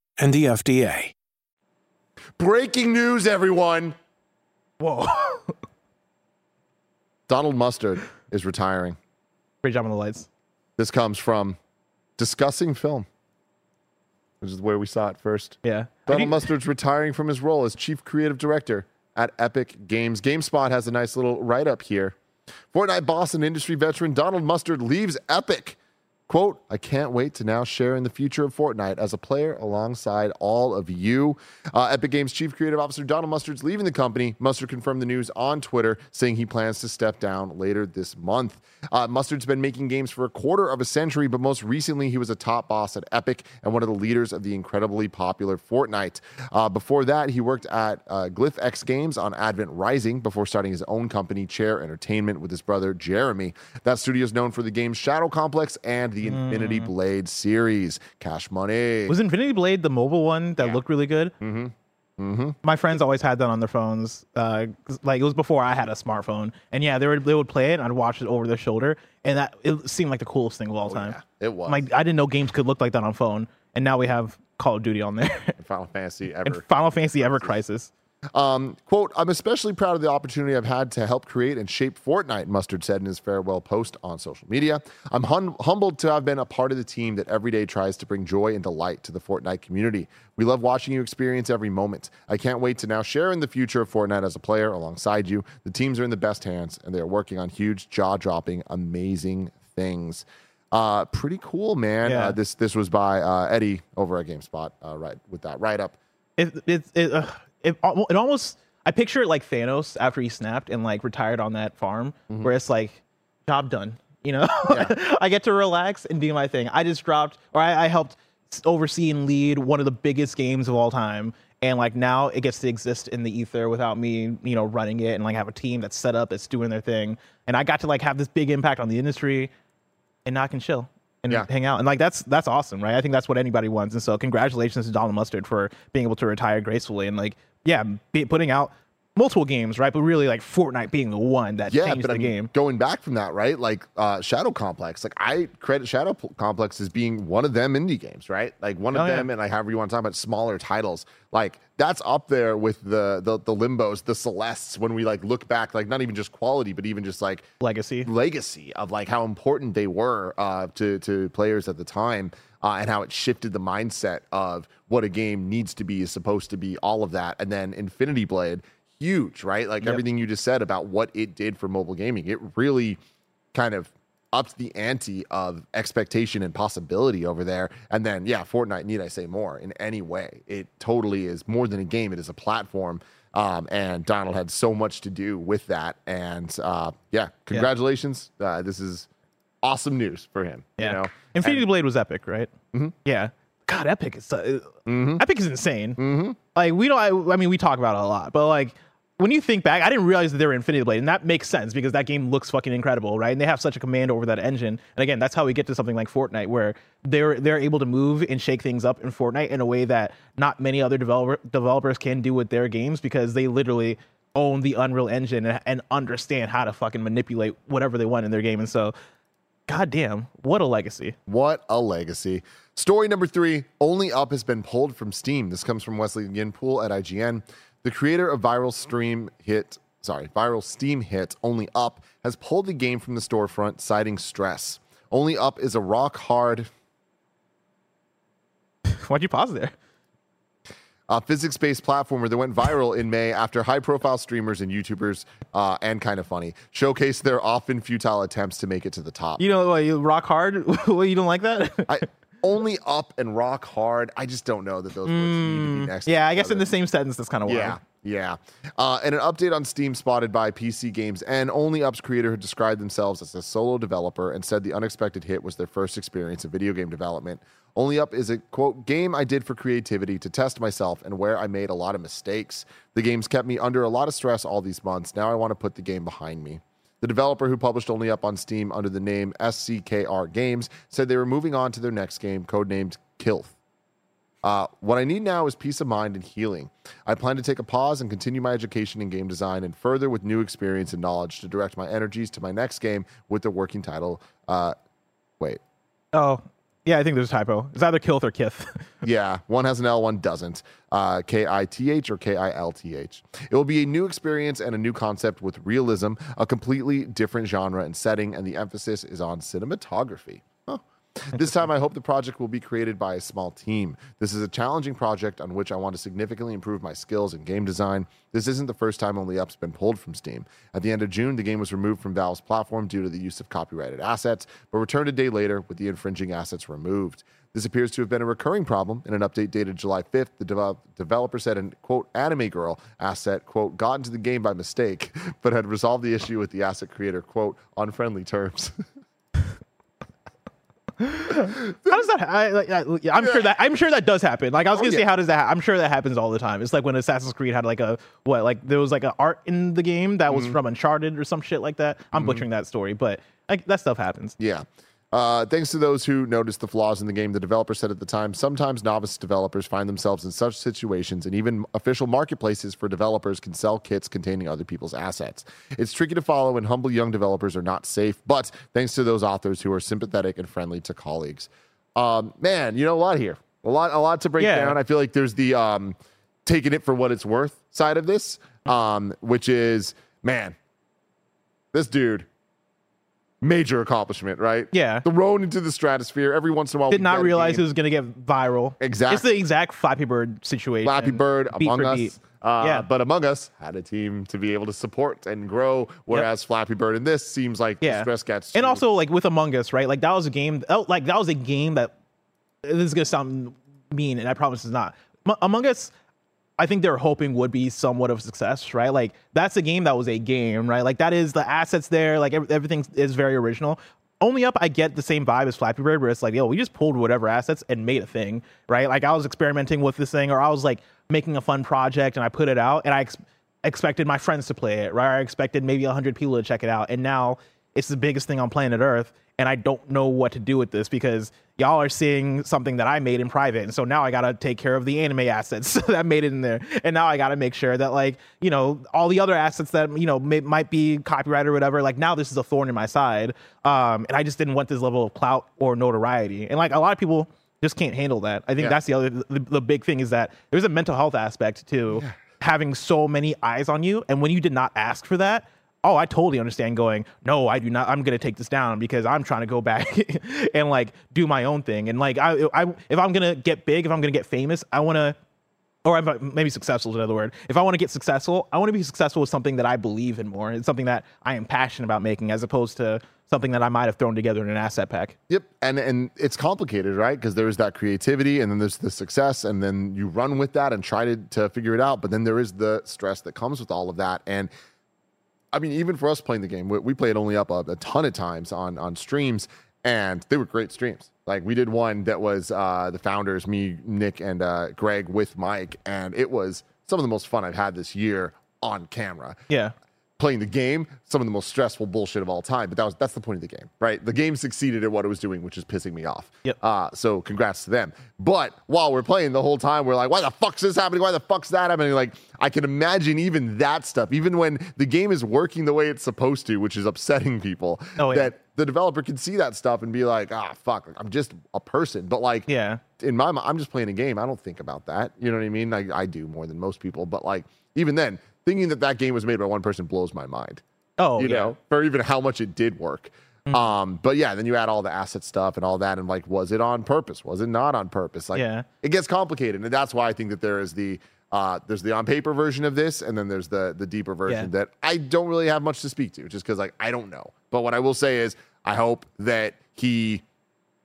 and the FDA. Breaking news, everyone. Whoa. Donald Mustard is retiring. Great job on the lights. This comes from discussing film, which is where we saw it first. Yeah. Donald Mustard's retiring from his role as chief creative director at Epic Games. GameSpot has a nice little write up here. Fortnite boss and industry veteran Donald Mustard leaves Epic. Quote, I can't wait to now share in the future of Fortnite as a player alongside all of you. Uh, Epic Games Chief Creative Officer Donald Mustard's leaving the company. Mustard confirmed the news on Twitter, saying he plans to step down later this month. Uh, Mustard's been making games for a quarter of a century, but most recently he was a top boss at Epic and one of the leaders of the incredibly popular Fortnite. Uh, before that, he worked at uh, Glyph X Games on Advent Rising before starting his own company, Chair Entertainment, with his brother Jeremy. That studio is known for the games Shadow Complex and the Infinity Blade series. Cash money. Was Infinity Blade the mobile one that looked really good? Mm-hmm. Mm-hmm. My friends always had that on their phones. Uh, like it was before I had a smartphone, and yeah, they would they would play it. and I'd watch it over their shoulder, and that it seemed like the coolest thing of all time. yeah, it was. Like I didn't know games could look like that on phone, and now we have Call of Duty on there, Final Fantasy and ever. Final Fantasy Ever Crisis. Um, quote, I'm especially proud of the opportunity I've had to help create and shape Fortnite, Mustard said in his farewell post on social media. I'm hum- humbled to have been a part of the team that every day tries to bring joy and delight to the Fortnite community. We love watching you experience every moment. I can't wait to now share in the future of Fortnite as a player alongside you. The teams are in the best hands, and they are working on huge, jaw dropping, amazing things. Uh, pretty cool, man. Yeah. Uh, this this was by uh, Eddie over at GameSpot, uh, right with that write up. it it it, uh, it it almost I picture it like Thanos after he snapped and like retired on that farm, Mm-hmm. where it's like job done. You know, I get to relax and do my thing. I just dropped, or I, I helped oversee and lead one of the biggest games of all time, and like now it gets to exist in the ether without me, you know, running it and like have a team that's set up that's doing their thing, and I got to like have this big impact on the industry, and now I can chill and Yeah. hang out. And like that's that's awesome, right? I think that's what anybody wants. And so congratulations to Donald Mustard for being able to retire gracefully and like yeah, be, putting out multiple games, right? But really like Fortnite being the one that yeah, changed but the I mean, game. going back from that, right? Like uh, Shadow Complex, like I credit Shadow Complex as being one of them indie games, right? Like one of Oh, yeah. them, and like however you want to talk about smaller titles, like that's up there with the the the Limbos, the Celestes. When we like look back, like not even just quality, but even just like Legacy. legacy of like how important they were uh, to to players at the time, uh, and how it shifted the mindset of what a game needs to be, is supposed to be, all of that, and then Infinity Blade, huge, right? Like everything you just said about what it did for mobile gaming, it really kind of upped the ante of expectation and possibility over there. And then, yeah, Fortnite, need I say more in any way? It totally is more than a game, it is a platform. Um, and Donald had so much to do with that. And uh, yeah, congratulations. Uh, this is awesome news for him. Yeah. You know? Infinity Blade was epic, right? Mm-hmm. Yeah. God, Epic is uh, Mm-hmm. Epic is insane. Like we don't. I, I mean, we talk about it a lot, but like when you think back, I didn't realize that they were Infinity Blade, and that makes sense because that game looks fucking incredible, right? And they have such a command over that engine. And again, that's how we get to something like Fortnite, where they're they're able to move and shake things up in Fortnite in a way that not many other developer developers can do with their games because they literally own the Unreal Engine and, and understand how to fucking manipulate whatever they want in their game. And so, goddamn, what a legacy! What a legacy. Story number three Only Up has been pulled from Steam. This comes from Wesley Yin-Poole at IGN. The creator of viral stream hit, sorry, viral Steam hit Only Up has pulled the game from the storefront, citing stress. Only Up is a rock hard Why'd you pause there? Uh, physics based platformer that went viral in May after high profile streamers and YouTubers uh, and kind of funny showcased their often futile attempts to make it to the top. You know, what, you rock hard. What, you don't like that? I, only up and rock hard. I just don't know that those words need to be next. to Mm. yeah, I guess in the same sentence, that's kind of why. Yeah. Yeah. Uh, and an update on Steam spotted by PC Games and Only Up's creator who described themselves as a solo developer and said the unexpected hit was their first experience in video game development. Only Up is a quote game I did for creativity to test myself and where I made a lot of mistakes. The game's kept me under a lot of stress all these months. Now I want to put the game behind me. The developer who published Only Up on Steam under the name SCKR Games said they were moving on to their next game, codenamed Kilth. Uh, what I need now is peace of mind and healing. I plan to take a pause and continue my education in game design and further with new experience and knowledge to direct my energies to my next game with the working title. Uh, wait, Oh, yeah, I think there's a typo. It's either Kilth or Kith. yeah, one has an L, one doesn't. Uh, K I T H or K I L T H. It will be a new experience and a new concept with realism, a completely different genre and setting, and the emphasis is on cinematography. This time, I hope the project will be created by a small team. This is a challenging project on which I want to significantly improve my skills in game design. This isn't the first time Only Up's been pulled from Steam. At the end of June, the game was removed from Valve's platform due to the use of copyrighted assets, but returned a day later with the infringing assets removed. This appears to have been a recurring problem. In an update dated July 5th, the devel- developer said an quote anime girl asset quote got into the game by mistake, but had resolved the issue with the asset creator quote on friendly terms. How does that? ha- I, like, I, I'm sure that I'm sure that does happen. Like I was Oh, gonna say, how does that? Ha- I'm sure that happens all the time. It's like when Assassin's Creed had like a what? Like there was like an art in the game that Mm-hmm. was from Uncharted or some shit like that. I'm butchering that story, but like that stuff happens. Yeah. Uh, thanks to those who noticed the flaws in the game, the developer said at the time, sometimes novice developers find themselves in such situations, and even official marketplaces for developers can sell kits containing other people's assets. It's tricky to follow, and humble young developers are not safe, but thanks to those authors who are sympathetic and friendly to colleagues. Um, man, you know a lot here. A lot, a lot to break Yeah. down. I feel like there's the um, taking it for what it's worth side of this, um, which is, man, this dude major accomplishment, right? Yeah. Thrown into the stratosphere every once in a while. Did not realize it was gonna get viral. Exactly. It's the exact Flappy Bird situation. Flappy Bird, beat Among Us. beat. Uh, Yeah. But Among Us had a team to be able to support and grow, whereas Flappy Bird in this seems like the Yeah. stress gets. and to- also like with Among Us, right? Like that was a game. Like that was a game that this is gonna sound mean, and I promise it's not. Among Us, I think they're hoping would be somewhat of a success, right? Like that's a game that was a game, right? Like that is the assets there. Like ev- everything is very original. Only up, I get the same vibe as Flappy Bird, where it's like, yo, we just pulled whatever assets and made a thing, right? Like I was experimenting with this thing, or I was like making a fun project and I put it out, and I ex- expected my friends to play it, right? I expected maybe hundred people to check it out, and now it's the biggest thing on planet Earth, and I don't know what to do with this because y'all are seeing something that I made in private, and so now I gotta take care of the anime assets that made it in there, and now I gotta make sure that like you know all the other assets that you know may, might be copyright or whatever. Like now this is a thorn in my side, um, and I just didn't want this level of clout or notoriety, and like a lot of people just can't handle that. I think Yeah. that's the other the, the big thing is that there's a mental health aspect to having so many eyes on you, and when you did not ask for that oh, I totally understand going, no, I do not, I'm going to take this down because I'm trying to go back and like do my own thing. And like, I, I if I'm going to get big, if I'm going to get famous, I want to, or maybe successful is another word. If I want to get successful, I want to be successful with something that I believe in more. It's something that I am passionate about making as opposed to something that I might have thrown together in an asset pack. Yep, and and it's complicated, right? Because there's that creativity, and then there's the success, and then you run with that and try to to figure it out. But then there is the stress that comes with all of that, and I mean, even for us playing the game, we, we played only up a, a ton of times on on streams, and they were great streams. Like we did one that was uh, the founders, me, Nick, and uh, Greg with Mike, and it was some of the most fun I've had this year on camera Yeah. Playing the game, some of the most stressful bullshit of all time. But that was that's the point of the game, right? The game succeeded at what it was doing, which is pissing me off. Yep. Uh, so congrats to them. But while we're playing the whole time, we're like, why the fuck's this happening? Why the fuck's that happening? Like, I can imagine even that stuff, even when the game is working the way it's supposed to, which is upsetting people. Oh, yeah. That the developer can see that stuff and be like, ah, fuck, I'm just a person. But like, Yeah. in my mind, I'm just playing a game. I don't think about that. You know what I mean? I, I do more than most people. But like, even then, thinking that that game was made by one person blows my mind Oh, you yeah. know, for even how much it did work. Mm-hmm. Um, but yeah, then you add all the asset stuff and all that, and like, was it on purpose? Was it not on purpose? Like, Yeah. it gets complicated, and that's why I think that there is the uh, there's the on paper version of this, and then there's the the deeper version Yeah. that I don't really have much to speak to, just because like I don't know. But what I will say is, I hope that he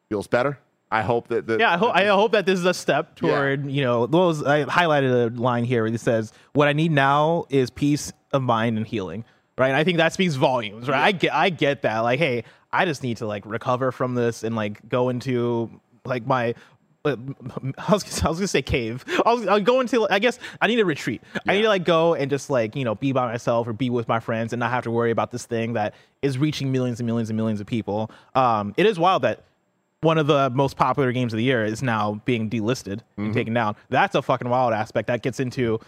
feels better I hope that. that Yeah, I hope I hope that this is a step toward you know those. I highlighted a line here where it says, "What I need now is peace of mind and healing." Right, and I think that speaks volumes. Right, I get I get that. Like, hey, I just need to like recover from this and like go into like my. uh, I was, I was gonna say cave. I was, I'll go into. I guess I need a retreat. I need to like go and just like you know be by myself or be with my friends and not have to worry about this thing that is reaching millions and millions and millions of people. Um, it is wild that one of the most popular games of the year is now being delisted and taken down. That's a fucking wild aspect. That gets into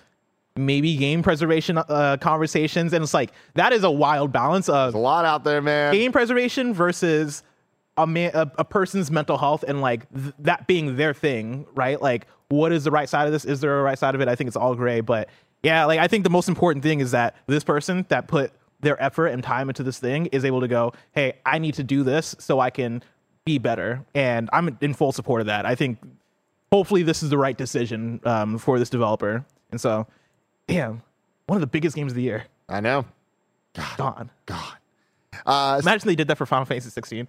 maybe game preservation uh, conversations, and it's like that is a wild balance of There's a lot out there, man. game preservation versus a man, a, a person's mental health, and like th- that being their thing, right? Like, what is the right side of this? Is there a right side of it? I think it's all gray, but yeah, like I think the most important thing is that this person that put their effort and time into this thing is able to go, hey, I need to do this so I can be better, and I'm in full support of that. I think hopefully this is the right decision um, for this developer, and so, damn, one of the biggest games of the year I know. God. gone. God. Uh, Imagine they did that for Final Fantasy 16.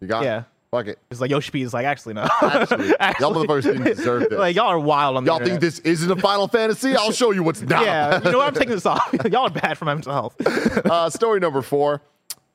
you got Yeah. it. Fuck it. It's like Yoshi is like, actually, no. Actually, y'all motherfuckers didn't deserve this. like, y'all are wild on the Y'all think this isn't a Final Fantasy? I'll show you what's not. Yeah, you know what? I'm taking this off. y'all are bad for my mental health. uh, story number four.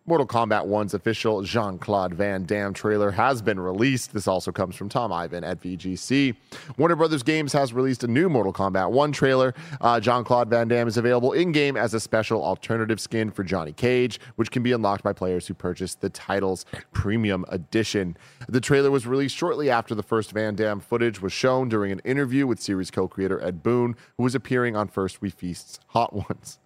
Mortal Kombat 1's official Jean Claude Van Damme trailer has been released. This also comes from Tom Ivan at VGC. Warner Brothers Games has released a new Mortal Kombat 1 trailer. Uh, Jean Claude Van Damme is available in game as a special alternative skin for Johnny Cage, which can be unlocked by players who purchase the title's premium edition. The trailer was released shortly after the first Van Damme footage was shown during an interview with series co creator Ed Boon, who was appearing on First We Feast's Hot Ones.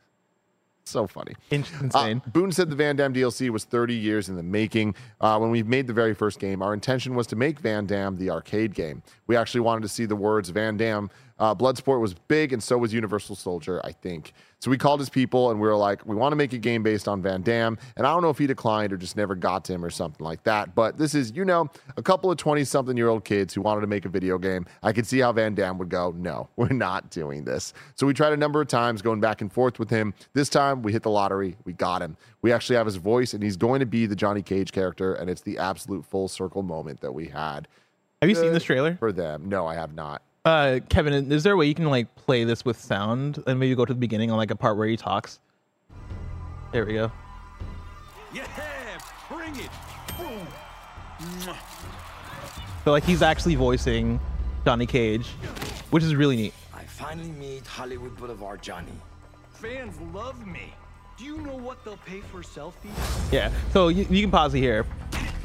So funny. Insane. Uh, Boon said the Van Damme DLC was 30 years in the making. Uh, when we made the very first game, our intention was to make Van Damme the arcade game. We actually wanted to see the words Van Damme. Uh, Bloodsport was big, and so was Universal Soldier, I think. So we called his people, and we were like, we want to make a game based on Van Damme. And I don't know if he declined or just never got to him or something like that. But this is, you know, a couple of 20 something year old kids who wanted to make a video game. I could see how Van Damme would go, no, we're not doing this. So we tried a number of times going back and forth with him. This time we hit the lottery. We got him. We actually have his voice, and he's going to be the Johnny Cage character. And it's the absolute full circle moment that we had Have you seen this trailer? for them. No, I have not. Uh, Kevin, is there a way you can like play this with sound and maybe go to the beginning on like a part where he talks? There we go. Yeah, bring it. Boom. So like he's actually voicing Johnny Cage, which is really neat. I finally meet Hollywood Boulevard Johnny. Fans love me. Do you know what they'll pay for selfies? Yeah. So you, you can pause it here.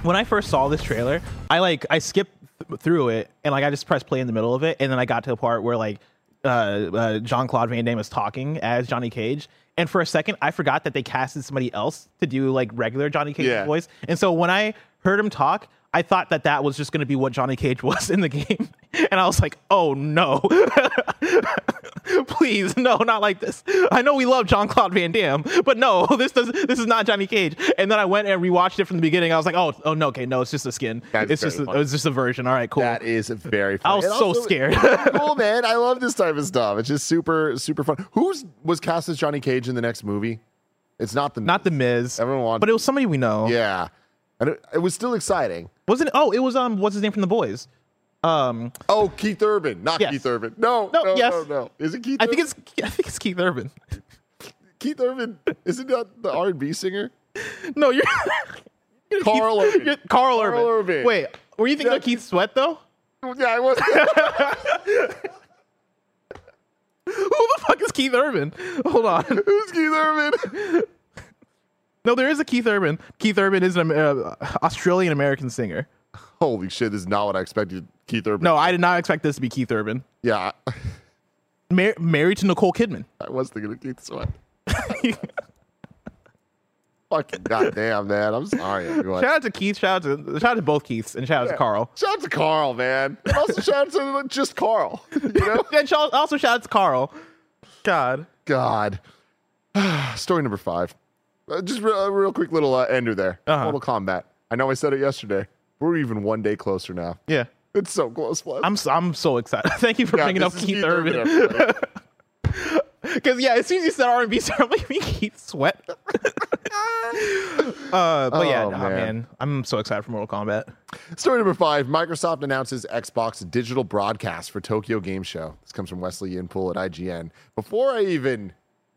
When I first saw this trailer, I like I skipped th- through it and like I just pressed play in the middle of it, and then I got to the part where like uh, uh, Jean Claude Van Damme is talking as Johnny Cage, and for a second I forgot that they casted somebody else to do like regular Johnny Cage's Yeah. voice, and so when I heard him talk. I thought that that was just going to be what Johnny Cage was in the game, and I was like, "Oh no, please, no, not like this." I know we love John Claude Van Damme, but no, this does this is not Johnny Cage. And then I went and rewatched it from the beginning. I was like, "Oh, oh no, okay, no, it's just a skin. That's it's just a, it's just a version. All right, cool." That is very funny. I was And so also- scared. cool, man. I love this type of stuff. It's just super, super fun. Who's was cast as Johnny Cage in the next movie? It's not the not the Miz, Everyone wanted- but it was somebody we know. yeah, and it, it was still exciting. Wasn't it? Oh, it was um, what's his name from the boys? Um, Oh, Keith Urban, not Yes. Keith Urban. No, No, no, yes. no, no. Is it Keith? I think Urban? it's I think it's Keith Urban. Keith Urban. Isn't that the R and B singer? No, you're Karl Urban. You're- Karl, Karl Urban. Urban. Wait, were you thinking Yeah. of Keith Sweat though? Yeah, I was. Who the fuck is Keith Urban? Hold on. Who's Keith Urban? No, there is a Keith Urban. Keith Urban is an uh, Australian American singer. Holy shit! This is not what I expected. Keith Urban. No, I did not expect this to be Keith Urban. Yeah, Mar- married to Nicole Kidman. I was thinking of Keith Sweat. Fucking goddamn, man. I'm sorry, everyone. Shout out to Keith. Shout out to shout out to both Keiths and shout out to Karl. Shout out to Karl, man. And also shout out to just Karl. You know? And also shout out to Karl. God. God. Story number five. Uh, just re- a real quick little uh, ender there. Uh-huh. Mortal Kombat. I know I said it yesterday. We're even one day closer now. Yeah. It's so close, Flex. I'm so, I'm so excited. Thank you for Yeah, bringing up Keith, Urban. Because yeah, as soon as you said R&B, started making me Keith Sweat. Uh, but yeah, Oh, nah, man. man. I'm so excited for Mortal Kombat. Story number five Microsoft announces Xbox digital broadcast for Tokyo Game Show. This comes from Wesley Yin-Poole at IGN. Before I even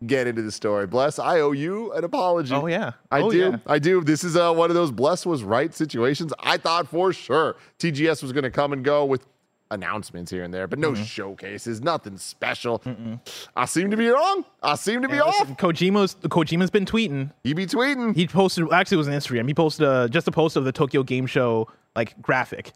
get into the story, Bless, I owe you an apology. Oh, yeah. I Oh, do. yeah. I do. This is uh, one of those Bless was right situations. I thought for sure TGS was going to come and go with announcements here and there, but no Mm-hmm. showcases, nothing special. I seem to be wrong. I seem to be Yeah, off. listen, Kojima's Kojima's been tweeting. He be tweeting. He posted actually it was on Instagram. He posted uh, just a post of the Tokyo Game Show like graphic,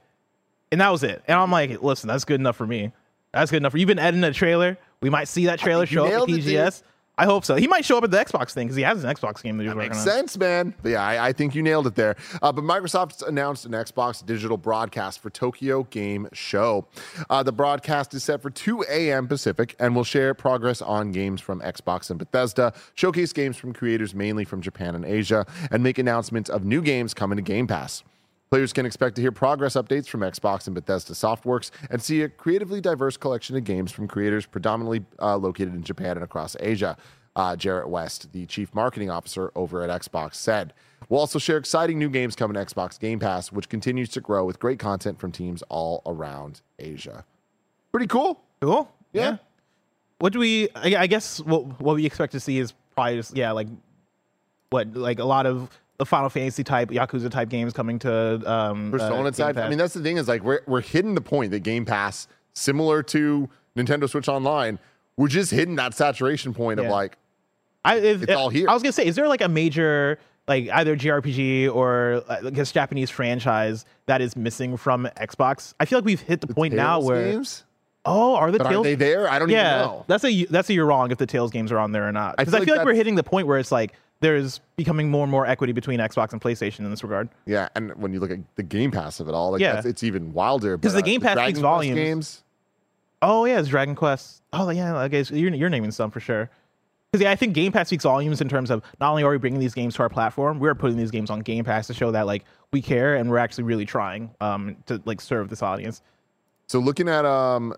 and that was it. And I'm like, listen, that's good enough for me. That's good enough. For, you've been editing a trailer. We might see that trailer show up at nailed it. TGS. I hope so. He might show up at the Xbox thing because he has an Xbox game that he's working Makes on. sense, man. But yeah, I, I think you nailed it there. Uh, but Microsoft announced an Xbox digital broadcast for Tokyo Game Show. Uh, the broadcast is set for 2 a.m. Pacific and will share progress on games from Xbox and Bethesda, showcase games from creators mainly from Japan and Asia, and make announcements of new games coming to Game Pass. Players can expect to hear progress updates from Xbox and Bethesda Softworks and see a creatively diverse collection of games from creators predominantly uh, located in Japan and across Asia. Uh, Jerret West, the chief marketing officer over at Xbox, said. We'll also share exciting new games coming to Xbox Game Pass, which continues to grow with great content from teams all around Asia. Pretty cool. Cool. Yeah. What do we? I, I guess what what we expect to see is probably just yeah, like what like a lot of the Final Fantasy type, Yakuza type games coming to um, uh, Persona Game type. I mean, that's the thing is like we're we're hitting the point that Game Pass, similar to Nintendo Switch Online, we're just hitting that saturation point of like I, if, It's all here. I was gonna say, is there like a major like either JRPG or uh, I guess Japanese franchise that is missing from Xbox? I feel like we've hit the point now where games? oh, are the But are they there? I don't yeah, even know. that's a that's a you're wrong if the Tales games are on there or not. Because I, feel feel like like we're hitting the point where it's like there's becoming more and more equity between Xbox and PlayStation in this regard. Yeah, and when you look at the Game Pass of it all, like Yeah. it's even wilder because the Game Pass speaks volumes. Games, Oh yeah, it's Dragon Quest. Oh yeah, I guess you're you're naming some for sure. Because yeah, I think Game Pass speaks volumes in terms of not only are we bringing these games to our platform, we're putting these games on Game Pass to show that like we care and we're actually really trying um to like serve this audience. So looking at um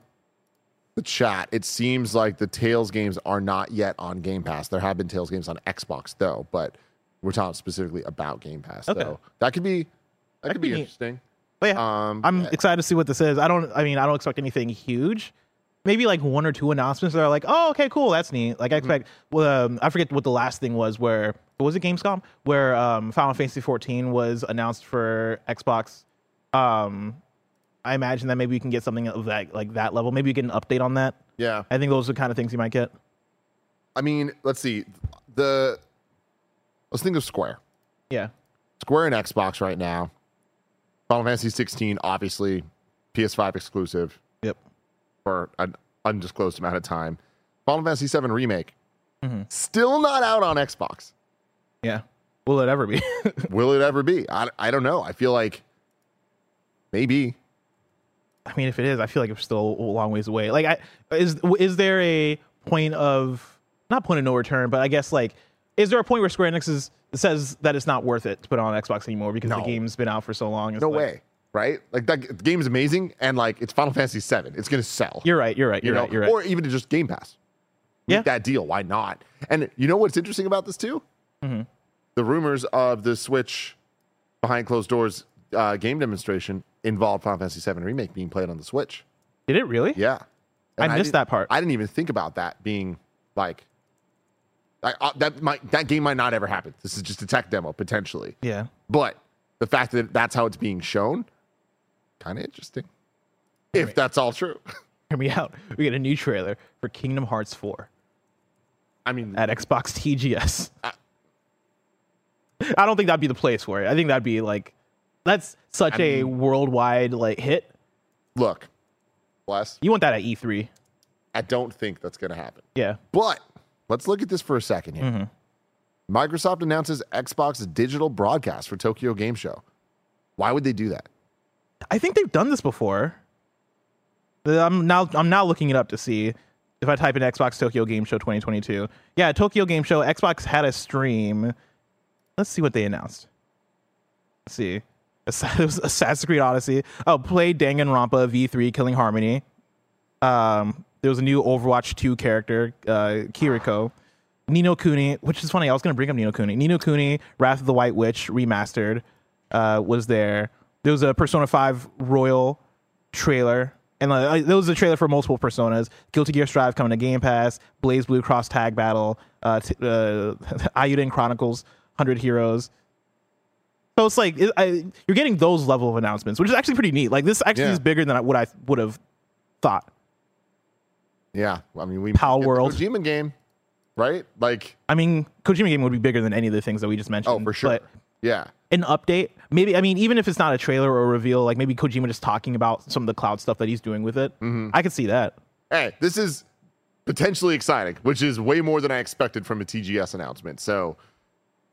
the chat, it seems like the Tales games are not yet on Game Pass. There have been Tales games on Xbox though, but we're talking specifically about Game Pass. Okay. though. that could be that, could could be, be interesting. But yeah, Um, I'm yeah. excited to see what this is. I don't. I mean, I don't expect anything huge. Maybe like one or two announcements that are like, oh, okay, cool, that's neat. Like I Mm-hmm. expect. Well, um, I forget what the last thing was. Where was it Gamescom? Where um, Final Fantasy 14 was announced for Xbox. Um, I imagine that maybe we can get something of that like that level. Maybe we get an update on that. Yeah, I think those are the kind of things you might get. I mean, let's see the let's think of Square. Yeah. Square and Xbox right now. Final Fantasy 16, obviously, PS5 exclusive Yep. for an undisclosed amount of time. Final Fantasy 7 remake, Mm-hmm. still not out on Xbox. Yeah. Will it ever be? Will it ever be? I, I don't know. I feel like maybe. I mean, if it is, I feel like it's still a long ways away. Like, I is is there a point of not point of no return, but I guess like, is there a point where Square Enix is, says that it's not worth it to put on Xbox anymore because No. the game's been out for so long? It's No like- way. Right? Like that the game is amazing and like it's Final Fantasy 7. It's going to sell. You're right. You're right. you You're know, right. You're right. or even to just Game Pass. Make Yeah. that deal. Why not? And you know what's interesting about this too? Mm-hmm. The rumors of the Switch behind closed doors uh, game demonstration involved Final Fantasy VII remake being played on the Switch. Did it really? Yeah, I missed didn't- that part. I didn't even think about that being like. I, uh, that might that game might not ever happen. This is just a tech demo potentially, Yeah. but the fact that that's how it's being shown, kind of interesting. If that's all true, Hear me out. We get a new trailer for Kingdom Hearts 4 I mean, at Xbox TGS. I don't think that'd be the place for it. I think that'd be like, that's such I a mean- worldwide like hit. look, bless. You want that at E E3. I don't think that's going to happen. Yeah. But let's look at this for a second here. Mm-hmm. Microsoft announces Xbox digital broadcast for Tokyo Game Show. Why would they do that? I think they've done this before. I'm now I'm now looking it up to see if I type in Xbox Tokyo Game Show 2022. Yeah, Tokyo Game Show. Xbox had a stream. Let's see what they announced. Let's see. Assassin's Creed Odyssey. Oh, play Danganronpa V3 Killing Harmony. Um, there was a new Overwatch 2 character, uh, Kiriko. Ni no Kuni, which is funny. I was going to bring up Ni no Kuni. Nino Cooney, Wrath of the White Witch remastered, uh, was there. There was a Persona 5 Royal trailer. And uh, there was a trailer for multiple personas. Guilty Gear Strive coming to Game Pass. BlazBlue Cross Tag Battle. Uh, t- uh, Eiyuden Chronicles. 100 Heroes. So it's like it, I, you're getting those level of announcements, which is actually pretty neat. Like this actually Yeah. is bigger than I, what I would have thought. Yeah, I mean, we Palworld. Kojima game, right? Like, I mean, Kojima game would be bigger than any of the things that we just mentioned. oh, for sure. But yeah, an update, maybe. I mean, even if it's not a trailer or a reveal, like maybe Kojima just talking about some of the cloud stuff that he's doing with it. Mm-hmm. I could see that. hey, this is potentially exciting, which is way more than I expected from a TGS announcement. So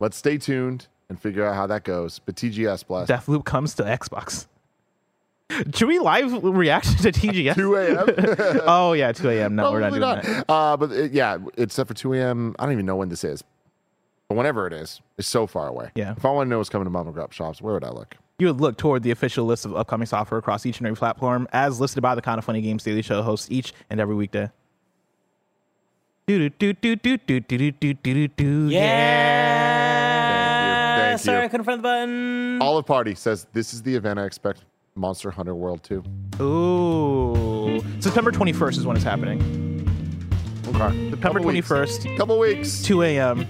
let's stay tuned and figure out how that goes. But TGS, bless. Deathloop comes to Xbox. Should we live react to TGS? 2 a.m. oh yeah, 2 a.m. No, we're not Probably doing that. Uh, but it, yeah, set for 2 a.m. I don't even know when this is. But whenever it is, it's so far away. Yeah. If I want to know what's coming to mom and grub shops, where would I look? You would look toward the official list of upcoming software across each and every platform, as listed by the Kinda Funny Games Daily Show hosts each and every weekday. Do do do do do do do do do do. Yeah. Thank you. Sorry, I couldn't find the button. Olive Party says this is the event I expect Monster Hunter World 2. Ooh, September 21st is when it's happening. Okay. September Couple weeks. 21st, Couple weeks. 2 a.m.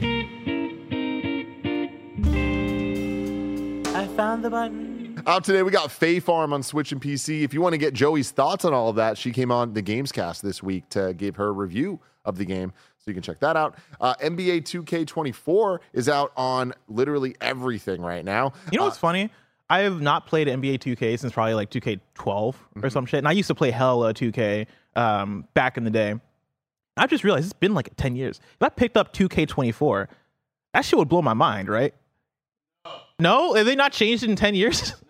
I found the button. Out today, we got Fae Farm on Switch and PC. If you want to get Joey's thoughts on all of that, she came on the Gamescast this week to give her review of the game. So you can check that out. Uh, NBA 2K24 is out on literally everything right now. You know Uh, what's funny? I have not played NBA 2K since probably like 2K12 Mm-hmm. or some shit. And I used to play hella 2K um, back in the day. I've just realized it's been like 10 years. If I picked up 2K24, that shit would blow my mind, right? No? Have they not changed in 10 years?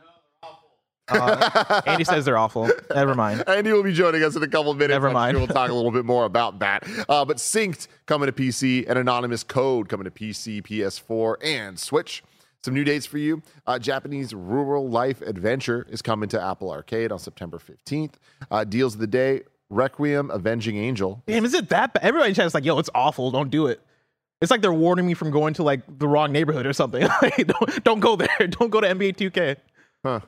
Uh, Andy says they're awful. Never mind. Andy will be joining us in a couple of minutes. Never mind. sure we'll talk a little bit more about that. Uh, but Synced coming to PC, and Anonymous Code coming to PC, PS4, and Switch. Some new dates for you. Uh, Japanese Rural Life Adventure is coming to Apple Arcade on September 15th. Uh, deals of the day Requiem Avenging Angel. Damn, is it that bad? Everybody in chat is like, yo, it's awful. Don't do it. It's like they're warning me from going to like the wrong neighborhood or something. like, don't, don't go there. Don't go to NBA 2K. Huh.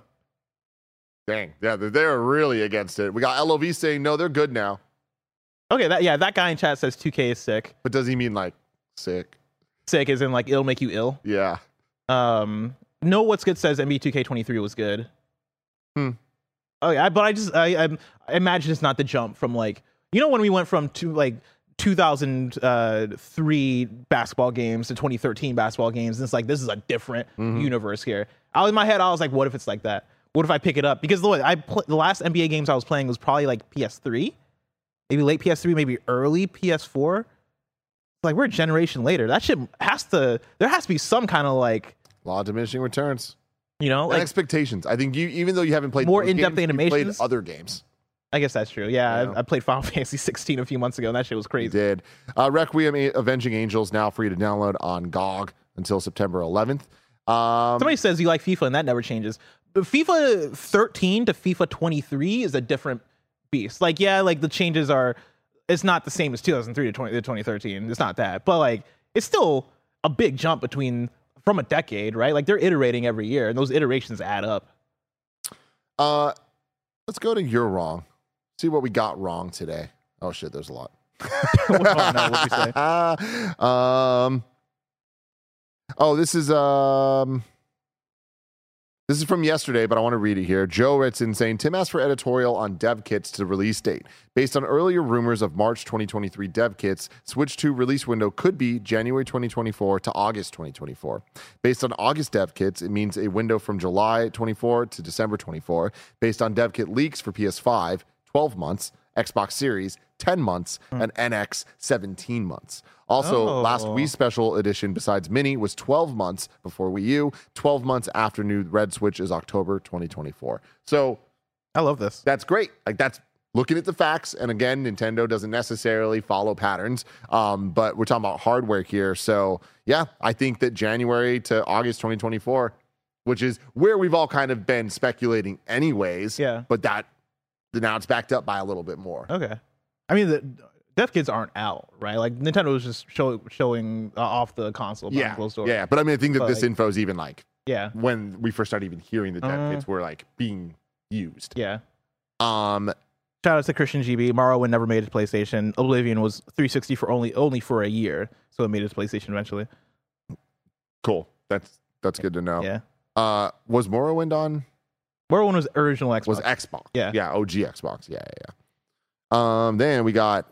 Dang. Yeah, they're, really against it. We got LOV saying, no, they're good now. Okay, that yeah, that guy in chat says 2K is sick. But does he mean like sick? Sick is in like it'll make you ill. Yeah. Um, no, what's good says NBA 2K23 was good. Hmm. Oh yeah, but I just I, I I imagine it's not the jump from like you know when we went from to like 2003 basketball games to 2013 basketball games. And it's like this is a different Mm-hmm. universe here. I was in my head, I was like, what if it's like that? What if I pick it up? Because the way I pl- the last NBA games I was playing was probably like PS3, maybe late PS3, maybe early PS4. Like we're a generation later. That shit has to. There has to be some kind of like Law of diminishing returns. you know and like expectations. I think you, even though you haven't played More in-depth games, you played animations? other games. I guess that's true. Yeah, Yeah. I, I played Final Fantasy 16 a few months ago, and that shit was You crazy. did. Uh, Requiem Avenging Angels now free to download on GOG until September 11th. Um, Somebody says you like FIFA, and that never changes. FIFA 13 to FIFA 23 is a different beast. Like, yeah, like the changes are. It's not the same as 2003 to 20, to 2013. It's not that, but like it's still a big jump between from a decade, right? Like they're iterating every year, and those iterations add up. uh, let's go to You're Wrong. See what we got wrong today. Oh, shit, there's a lot. oh, no, what'd you say? um, oh, this is um, this is from yesterday, but I want to read it here. Joe writes in saying Tim asked for editorial on dev kits to release date. Based on earlier rumors of March 2023 dev kits, Switch 2 release window could be January 2024 to August 2024. Based on August dev kits, it means a window from July 24 to December 24. Based on dev kit leaks for PS5, 12 months, Xbox Series, 10 months, and NX, 17 months. Also, Oh. last Wii Special Edition, besides Mini, was 12 months before Wii U. 12 months after new Red Switch is October 2024. So I love this. that's great. Like that's looking at the facts. And again, Nintendo doesn't necessarily follow patterns, um, but we're talking about hardware here. So yeah, I think that January to August 2024, which is where we've all kind of been speculating, anyways. Yeah. But that now it's backed up by a little bit more. Okay. I mean, the, Dev Kits aren't out, right? Like Nintendo was just show, showing uh, off the console. Yeah, closed yeah. But I mean, I think that But, this like- info is even like yeah, when we first started even hearing the dev Uh, kits were like being used. yeah. Um, Shout out to Christian GB. Morrowind never made it to PlayStation. Oblivion was 360 for only only for a year, so it made it to PlayStation eventually. cool. That's that's good to know. Yeah, Uh, was Morrowind on? Morrowind was original Xbox. Was Xbox? Yeah. yeah. OG Xbox. Yeah, yeah. yeah. Um, then we got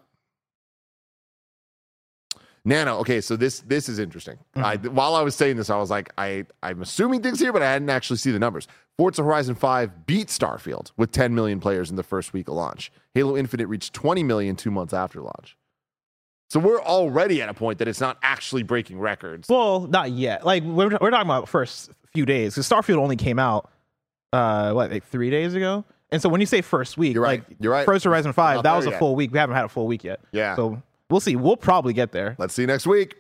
Nano. Okay, so this this is interesting. Mm-hmm. while I was saying this, I was like, I I'm assuming things here, but I hadn't actually seen the numbers. Forza Horizon 5 beat Starfield with 10 million players in the first week of launch. Halo Infinite reached 20 million two months after launch. So we're already at a point that it's not actually breaking records. Well, not yet. Like we're, we're talking about first few days because Starfield only came out uh what like three days ago. And so when you say first week, You're right. like You're right. First Horizon Five, that was a yet. full week. We haven't had a full week yet. Yeah. So we'll see. We'll probably get there. Let's see you next week.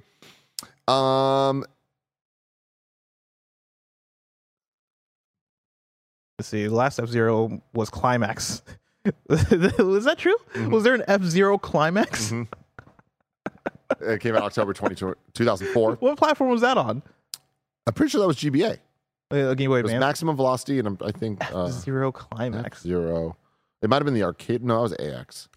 Um, Let's see. The last F Zero was climax. was that true? Mm-hmm. Was there an F Zero climax? it came out October 20, 2004. What platform was that on? I'm pretty sure that was GBA. Uh, Game Boy It was maximum velocity, and I'm- think uh, Zero climax. zero. It might have been the arcade. No, it was AX.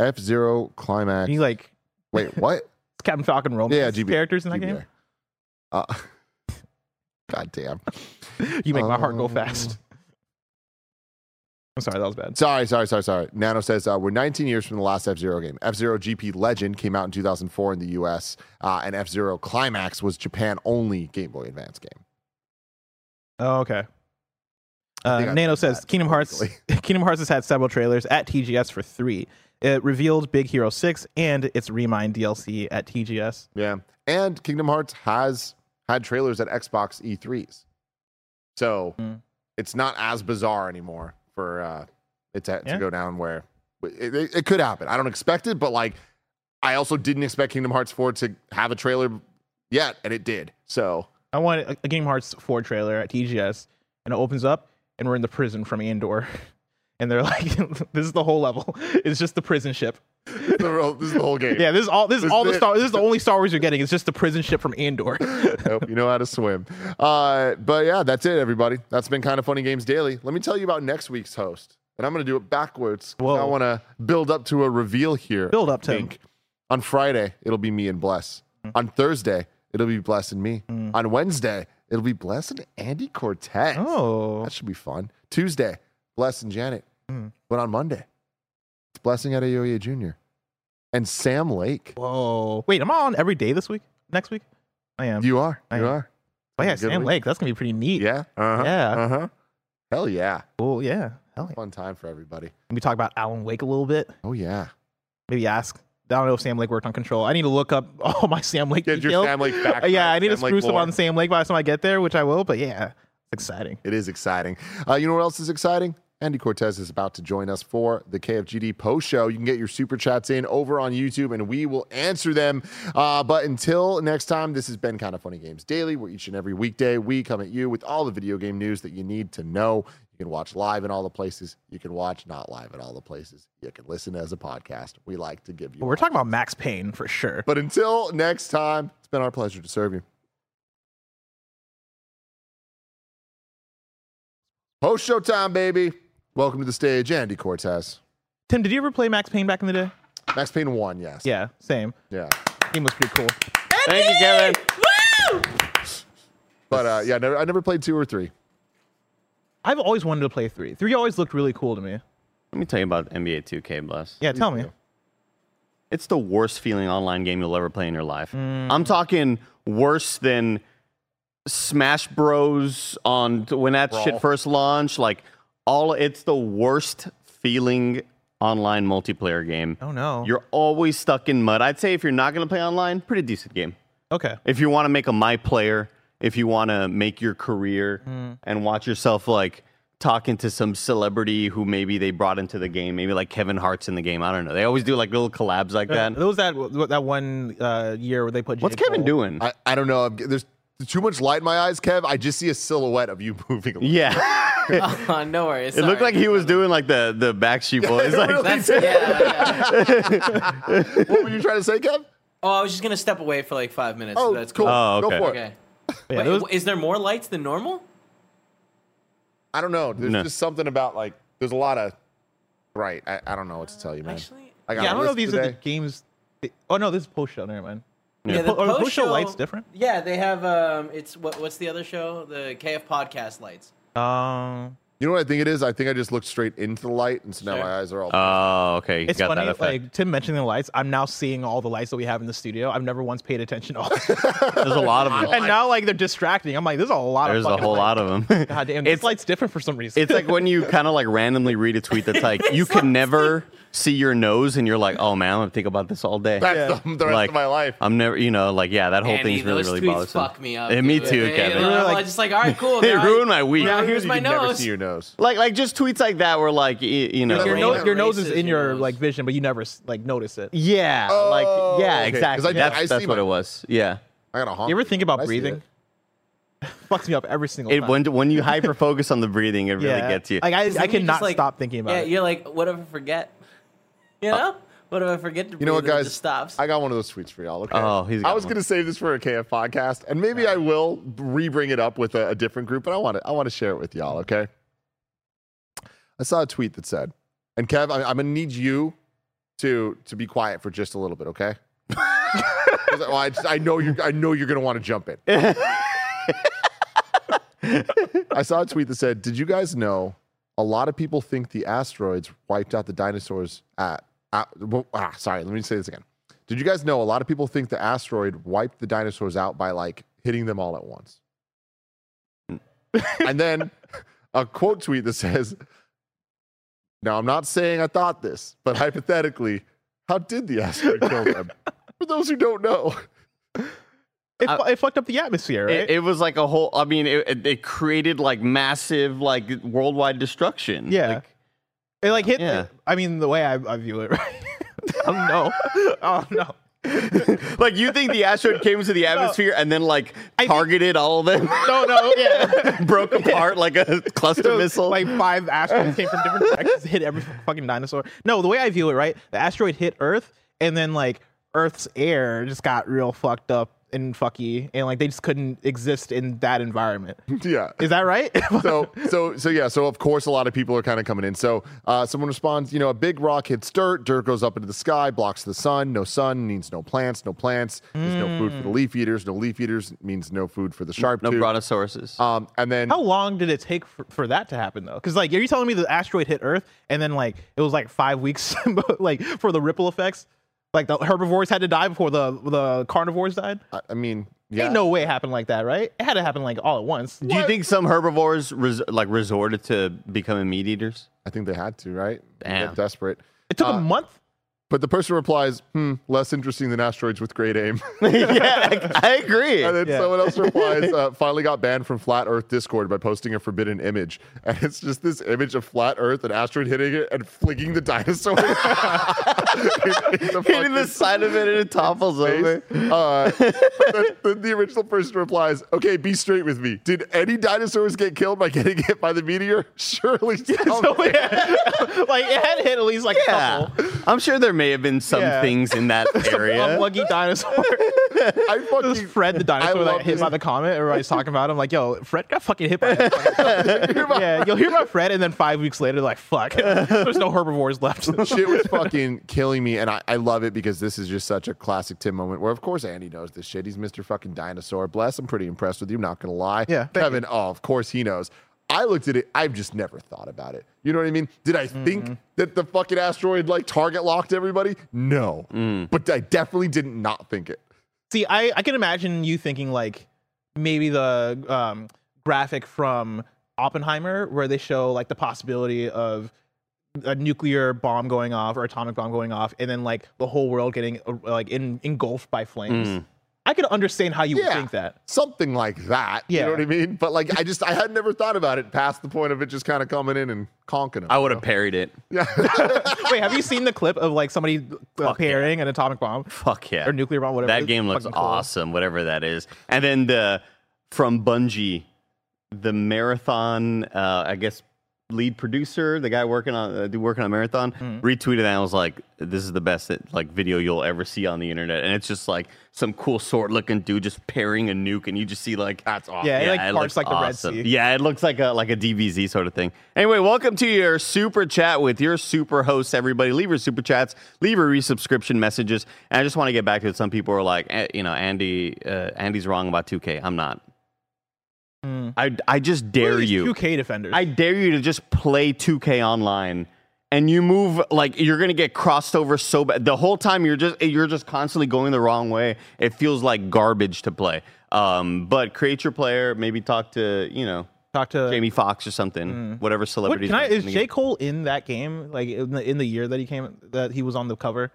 F Zero climax. You like Wait, what? Captain Falcon Romance Yeah, GB characters in that GBA. game? Uh, God damn. You make my heart go Um, fast. I'm sorry, that was bad. Sorry, sorry, sorry, sorry. Nano says uh, we're 19 years from the last F Zero game. F Zero GP Legend came out in 2004 in the US, uh, and F Zero Climax was Japan only Game Boy Advance game. Oh, okay. Uh, Nano says Kingdom Hearts. Kingdom Hearts has had several trailers at TGS for three. It revealed Big Hero Six and its Remind DLC at TGS. Yeah. And Kingdom Hearts has had trailers at Xbox E3s. So Mm. it's not as bizarre anymore for uh, it to, Yeah. to go down where it, it, it could happen. I don't expect it, but like I also didn't expect Kingdom Hearts 4 to have a trailer yet, and it did. So I want a, a Kingdom Hearts Four trailer at TGS, and it opens up, and we're in the prison from Andor, and they're like, "This is the whole level. It's just the prison ship." the real- this is the whole game. Yeah, this is all. This is all the. Star. This is the only Star Wars you're getting. It's just the prison ship from Andor. Nope, you know how to swim. Uh, but yeah, that's it, everybody. That's been Kinda Funny games daily. Let me tell you about next week's host, and I'm going to do it backwards. 'cause I Whoa. want to build up to a reveal here. Build up, Tim. Pink. On Friday, it'll be me and Bless. On Thursday, it'll be blessing me. On Wednesday, it'll be blessing Andy Cortez. Oh, that should be fun. Tuesday, blessing Janet. Hmm. But on Monday, it's Blessing Adeoye Jr. and Sam Lake. whoa! Wait, I'm I on every day this week? Next week? I am. You are. I You am. are. oh yeah, Sam week. Lake. That's gonna be pretty neat. Yeah. Uh-huh. Yeah. Uh huh. Hell yeah. Cool. Yeah. Hell yeah. Fun time for everybody. Let me talk about Alan Wake a little bit. Oh yeah. Maybe ask. I don't know if Sam Lake worked on Control. I need to look up all my Sam Lake Get your. Sam Lake back. Yeah, I need to Sam Lake spruce up on Sam Lake by the time I get there, which I will. But yeah, it's exciting. It is exciting. Uh, you know what else is exciting? Andy Cortez is about to join us for the KFGD post show. You can get your super chats in over on YouTube and we will answer them. Uh, but until next time, this has been Kinda Funny Games Daily, where each and every weekday we come at you with all the video game news that you need to know. You can watch live in all the places. You can watch not live in all the places. You can listen as a podcast. We like to give you. We're talking about Max Payne for sure. But until next time, it's been our pleasure to serve you. Post show time, baby. Welcome to the stage, Andy Cortez. Tim, did you ever play Max Payne back in the day? Max Payne 1, yes. Yeah, same. Yeah. Game was pretty cool. Thank you, Kevin. Woo! But uh, yeah, never, I never played 2 or 3. I've always wanted to play three. Three always looked really cool to me. Let me tell you about NBA 2K Bless. Yeah, tell me. It's the worst feeling online game you'll ever play in your life. Mm. I'm talking worse than Smash Bros on when that Brawl. shit first launched. Like all, it's the worst feeling online multiplayer game. Oh no. You're always stuck in mud. I'd say if you're not going to play online, pretty decent game. okay. If you want to make a my player, if you want to make your career Mm. and watch yourself like talking to some celebrity who maybe they brought into the game, maybe like Kevin Hart's in the game. I don't know. They always do like little collabs like that. There was that that one uh, year where they put. What's J. Kevin doing? I, I don't know. There's too much light in my eyes, Kev. I just see a silhouette of you moving. a. Yeah. oh, no worries. It looked like he was doing like the the Backstreet Boys. like, really That's, yeah, yeah. what were you trying to say, Kev? Oh, I was just gonna step away for like five minutes. Oh, so that's cool. cool. Oh, Go for it. Okay. Yeah, Wait, there was- is there more lights than normal? I don't know. There's No. just something about like there's a lot of right. I, I don't know what to tell you, man. Actually, I got yeah, a I don't know if list these are the games. Oh no, this is post show. Never mind. yeah, Po- are the post-show post-show- lights different? Yeah, they have. Um, it's what? What's the other show? The KF podcast lights. Um, You know what I think it is? I think I just looked straight into the light, and so now Sure. my eyes are all. oh, okay. You it's got funny. that effect. Like Tim mentioning the lights, I'm now seeing all the lights that we have in the studio. I've never once paid attention to all. There's a lot of them. and now like they're distracting. I'm like, there's a lot. There's of a fucking whole lights. lot of them. God damn, It's this light's different for some reason. It's like when you kind of like randomly read a tweet that's like you can never see your nose, and you're like, oh man, I'm gonna think about this all day. That's the, the rest like of my life. I'm never, you know, like yeah, that whole Andy, thing's really really bothersome. fuck me up. Yeah, me dude. too, They- Kevin. I'm Like- like, just like, all right, cool. It now ruined my week. Now here's You my never nose. see your nose. Like like just tweets like that were like you know your, Like, no- rain- your nose is in your your like vision, but you never like notice it. yeah Oh, like yeah exactly that's, that's what it was yeah. I got a honk. You ever think about breathing? Fucks me up every single It, time. when when you hyper focus on the breathing, it really yeah. gets you. Like I, I Then cannot just, like- stop thinking about it. yeah, it. you're like, what if I forget? You know? Uh, what if I forget to You know what, breathe and it guys? stops. I got one of those tweets for y'all. Okay. Oh, he's I was one. gonna save this for a KF podcast, and maybe I will re-bring it up with a, a different group. But I want to. I want to share it with y'all. Okay. I saw a tweet that said, and Kev, I, I'm gonna need you to to be quiet for just a little bit. okay?" well, I, just, I know you're. I know you're gonna want to jump in. I saw a tweet that said, "Did you guys know a lot of people think the asteroids wiped out the dinosaurs at, at well, ah, sorry, let me say this again. Did you guys know a lot of people think the asteroid wiped the dinosaurs out by like hitting them all at once? and then a quote tweet that says, Now I'm not saying I thought this, but hypothetically, how did the asteroid kill them? For those who don't know. It, fu- it fucked up the atmosphere, right? It, it was like a whole. I mean, it, it, it created like massive, like worldwide destruction. yeah. Like, it like hit. Yeah. I mean, the way I, I view it, right? oh no! Oh no! like you think the asteroid came into the atmosphere and then like targeted all of them, No, no, yeah. broke apart like a cluster missile. Like five asteroids came from different directions, hit every fucking dinosaur. No, the way I view it, right? The asteroid hit Earth, and then like Earth's air just got real fucked up and fucky, and like they just couldn't exist in that environment. Yeah. Is that right? so so so yeah so of course a lot of people are kind of coming in so uh, someone responds you know a big rock hits dirt dirt goes up into the sky blocks the sun no sun means no plants no plants there's no food for the leaf eaters no leaf eaters means no food for the sharp no tooth. brontosauruses. um and then How long did it take for, for that to happen though? Because like, are you telling me the asteroid hit Earth and then like it was like five weeks, like for the ripple effects? Like the herbivores had to die before the the carnivores died. I, I mean yeah Ain't no way it happened like that, right? It had to happen like all at once. Do you think some herbivores res- like resorted to becoming meat eaters? I think they had to right They Damn. got desperate It took Uh, a month. But the person replies hmm less interesting than asteroids with great aim yeah, I, I agree. And then Yeah. someone else replies, uh, finally got banned from Flat Earth Discord by posting a forbidden image. And it's just this image of Flat Earth, an asteroid hitting it and flinging the dinosaur. Hitting the side of it and it topples over. Uh, then, then the original person replies, okay, be straight with me. Did any dinosaurs get killed by getting hit by the meteor? Surely tell So, me. yeah. like it had hit at least like a Yeah, couple. I'm sure there may have been some Yeah. things in that area. Unlucky dinosaur. I It was fucking Fred the dinosaur love that hit this. by the comet. Everybody's talking about him. Like, yo, Fred got fucking hit by. A yeah, you'll hear about Fred, and then five weeks later, like, fuck, there's no herbivores left. shit was fucking killing me, and I, I love it because this is just such a classic Tim moment. Where of course Andy knows this shit. He's Mr. Fucking Dinosaur. Bless. I'm pretty impressed with you. Not gonna lie. Yeah, thank Kevin. Oh, of course he knows. I looked at it. I've just never thought about it. You know what I mean? Did I think that the fucking asteroid like target locked everybody? No, but I definitely did not think it. See, I, I can imagine you thinking like maybe the um, graphic from Oppenheimer where they show like the possibility of a nuclear bomb going off or atomic bomb going off, and then like the whole world getting uh, like in, engulfed by flames. I could understand how you would think that. Something like that. Yeah. You know what I mean? But like, I just I had never thought about it past the point of it just kind of coming in and conking them. I would have parried it. Yeah. Wait, have you seen the clip of like somebody uh, Fuck yeah. parrying an atomic bomb Fuck yeah. or nuclear bomb, whatever? That It's game looks fucking cool. awesome, whatever that is. And then the from Bungie, the marathon, uh, I guess, lead producer, the guy working on uh, working on marathon, Mm. retweeted that and was like, "This is the best like video you'll ever see on the internet." And it's just like some cool sword looking dude just parrying a nuke, and you just see like that's awesome. Yeah, it, like, parts looks like the Red. Sea. Yeah, it looks like a like a DBZ sort of thing. Anyway, welcome to your super chat with your super hosts. Everybody, leave your super chats, leave your resubscription messages, and I just want to get back to it. Some people are like, eh, you know, Andy, uh, Andy's wrong about 2K. I'm not. Mm. I I just dare you. 2K defenders. I dare you to just play 2K online and you move like you're gonna get crossed over so bad. The whole time you're just you're just constantly going the wrong way. It feels like garbage to play. Um, but create your player, maybe talk to you know Talk to Jamie Foxx or something, whatever celebrity. can I, is J Cole in that game? Like in the, in the year that he came, that he was on the cover?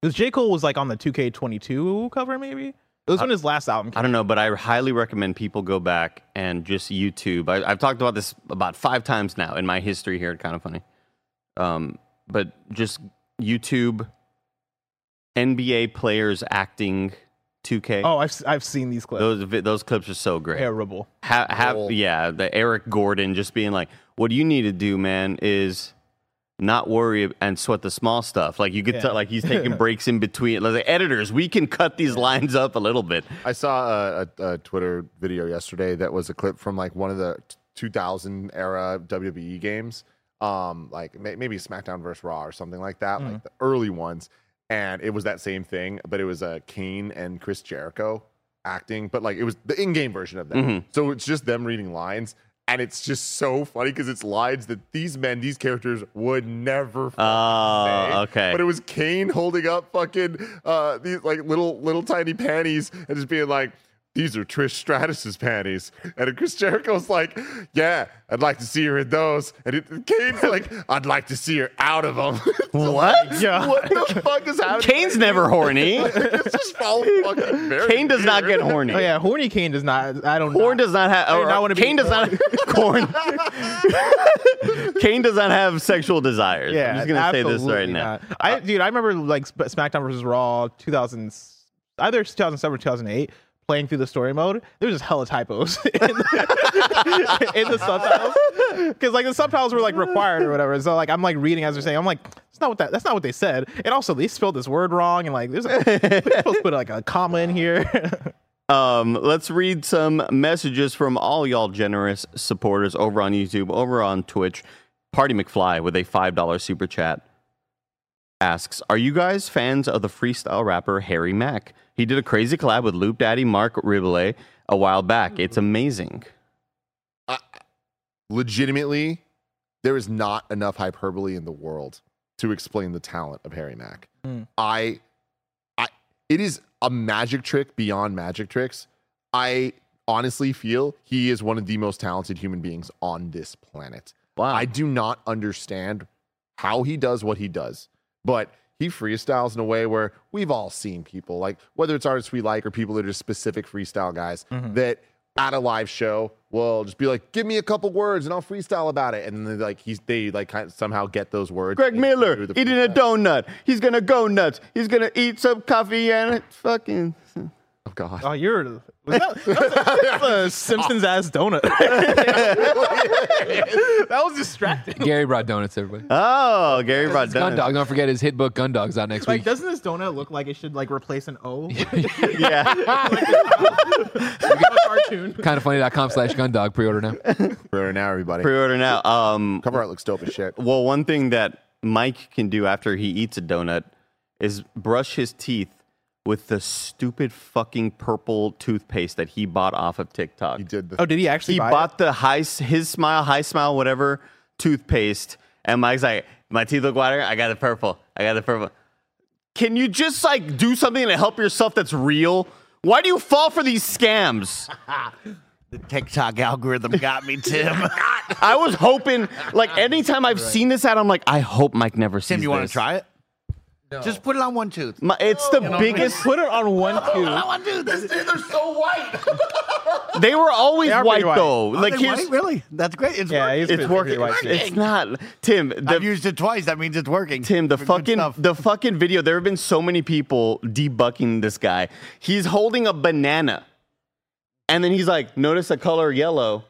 Because J Cole was like on the 2K22 cover, maybe. It was when his last album. Came. I don't know, but I highly recommend people go back and just YouTube. I, I've talked about this about five times now in my history here. Kinda Funny, um, but just YouTube NBA players acting 2K. Oh, I've s- I've seen these clips. Those those clips are so great. Terrible. Ha- have yeah, the Eric Gordon just being like, "What you need to do, man, is not worry and sweat the small stuff." Like you could Yeah. tell, like he's taking breaks in between. Like editors, we can cut these lines up a little bit. I saw a, a, a Twitter video yesterday that was a clip from like one of the 2000 era WWE games, um, like may, maybe SmackDown versus Raw or something like that, like the early ones. And it was that same thing, but it was uh, Kane and Chris Jericho acting, but like it was the in-game version of that. Mhm. So it's just them reading lines. And it's just so funny because it's lines that these men, these characters would never fucking Oh, say. okay. But it was Kane holding up fucking uh these like little little tiny panties and just being like, these are Trish Stratus's panties. And Chris Jericho's like, yeah, I'd like to see her in those. And it, Kane's like, I'd like to see her out of them. What? Yeah. what the fuck is happening? Kane's never horny. it's just all fucking very Kane does not get horny. Oh yeah, horny Kane does not. I don't. Corn does not have. I do Or, not wanna Kane does not. Corn. Kane does not have sexual desires. Yeah, I'm just gonna say this absolutely right now. not. I uh, dude, I remember like SmackDown versus Raw 2000, either 2007 or 2008. Playing through the story mode, there was just hella typos in the, in the subtitles because like the subtitles were like required or whatever. So like I'm like reading as they're saying, I'm like, that's not what that that's not what they said. And also they spelled this word wrong and like there's supposed to put like a comma in here. Um, let's read some messages from all y'all generous supporters over on YouTube, over on Twitch. Party McFly with a five dollar super chat asks, "Are you guys fans of the freestyle rapper Harry Mack? He did a crazy collab with Loop Daddy Marc Rebillet a while back. It's amazing." legitimately, there is not enough hyperbole in the world to explain the talent of Harry Mack. Mm. I, I, it is a magic trick beyond magic tricks. I honestly feel he is one of the most talented human beings on this planet. Wow. I do not understand how he does what he does, but he freestyles in a way where we've all seen people like whether it's artists we like or people that are specific freestyle guys Mm-hmm. that at a live show will just be like, "Give me a couple words and I'll freestyle about it," and then like he's they like kind of somehow get those words. Greg Miller eating a donut. He's gonna go nuts. He's gonna eat some coffee and it's fucking. Oh God. oh, you're was that, that was a, that's a Simpsons ass donut. that was distracting. Gary brought donuts, everybody. Oh, Gary brought Gun donuts. Dog. Don't forget his hit book Gun Dog's out next week. Like, week. doesn't this donut look like it should like replace an O? Yeah. a cartoon. KindaFunny.com slash gun dog. Pre order now. For now, everybody. Pre-order now. Um, Cover art looks dope as shit. Well, one thing that Mike can do after he eats a donut is brush his teeth with the stupid fucking purple toothpaste that he bought off of TikTok. He did the Oh, did he actually He buy bought the high his smile, HiSmile, whatever toothpaste, and Mike's like, "My teeth look whiter. I got the purple. I got the purple." Can you just like do something to help yourself that's real? Why do you fall for these scams? The TikTok algorithm got me, Tim. I was hoping, like, anytime I've seen this ad, I'm like, I hope Mike never sees Tim, you want to try it? Just put it on one tooth. My, it's the biggest. Put it on one tooth. I tooth. want to do this. They're so white. They were always They white, white. though. Are like they here's, white? Really? That's great. It's Yeah, working. he's it's pretty- working. pretty white. It's not Tim. The, I've used it twice. That means it's working. Tim, the fucking the fucking video. There have been so many people debucking this guy. He's holding a banana, and then he's like, "Notice the color yellow."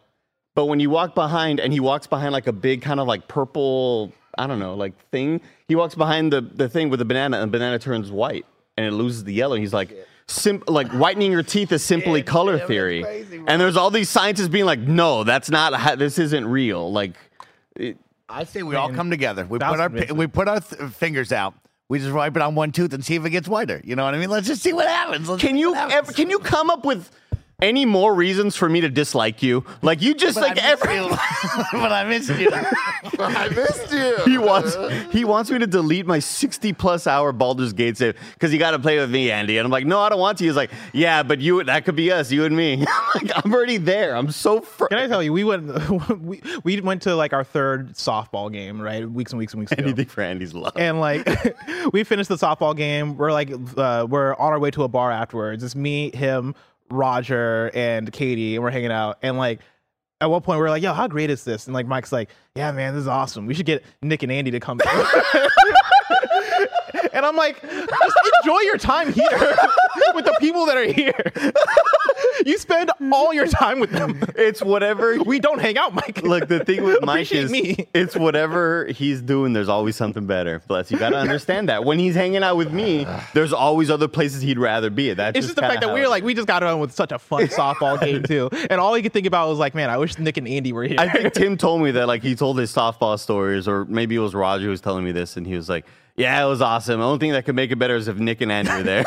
But when you walk behind, and he walks behind like a big kind of like purple, I don't know, like thing. He walks behind the the thing with the banana, and the banana turns white, and it loses the yellow. He's like. Sim- like whitening your teeth is simply color theory, and there's all these scientists being like, "No, that's not. How, this isn't real." Like, it, I say we all come together. We put was our amazing. we put our th- fingers out. We just wipe it on one tooth and see if it gets whiter. You know what I mean? Let's just see what happens. Let's Can see you what happens. ever, can you come up with any more reasons for me to dislike you? Like you just But like every you. but I missed you. I missed you. he wants he wants me to delete my 60 plus hour Baldur's Gate save because you got to play with me, Andy. And I'm like, no, I don't want to. He's like, yeah, but you that could be us, you and me. like, I'm already there. I'm so. Fr- Can I tell you, we went we, we went to like our third softball game, right? Weeks and weeks and weeks ago. Anything for Andy's love. and like we finished the softball game. We're like uh, we're on our way to a bar afterwards. It's me, him, Roger, and Katie, and we're hanging out. And like at one point, we're like, "Yo, how great is this?" And like Mike's like, "Yeah, man, this is awesome. We should get Nick and Andy to come." and I'm like, "Just enjoy your time here with the people that are here. you spend all your time with them. It's whatever. We don't hang out, Mike. Look, the thing with Mike Appreciate is me. it's whatever he's doing. There's always something better. Bless you. Got to understand that when he's hanging out with me, there's always other places he'd rather be. That's It's just the fact that we were like, we just got on with such a fun softball game too, and all he could think about was like, man, I wish Nick and Andy were here. I think Tim told me that like he told his softball stories, or maybe it was Roger who was telling me this, and he was like, "Yeah, it was awesome. The only thing that could make it better is if Nick and Andy were there."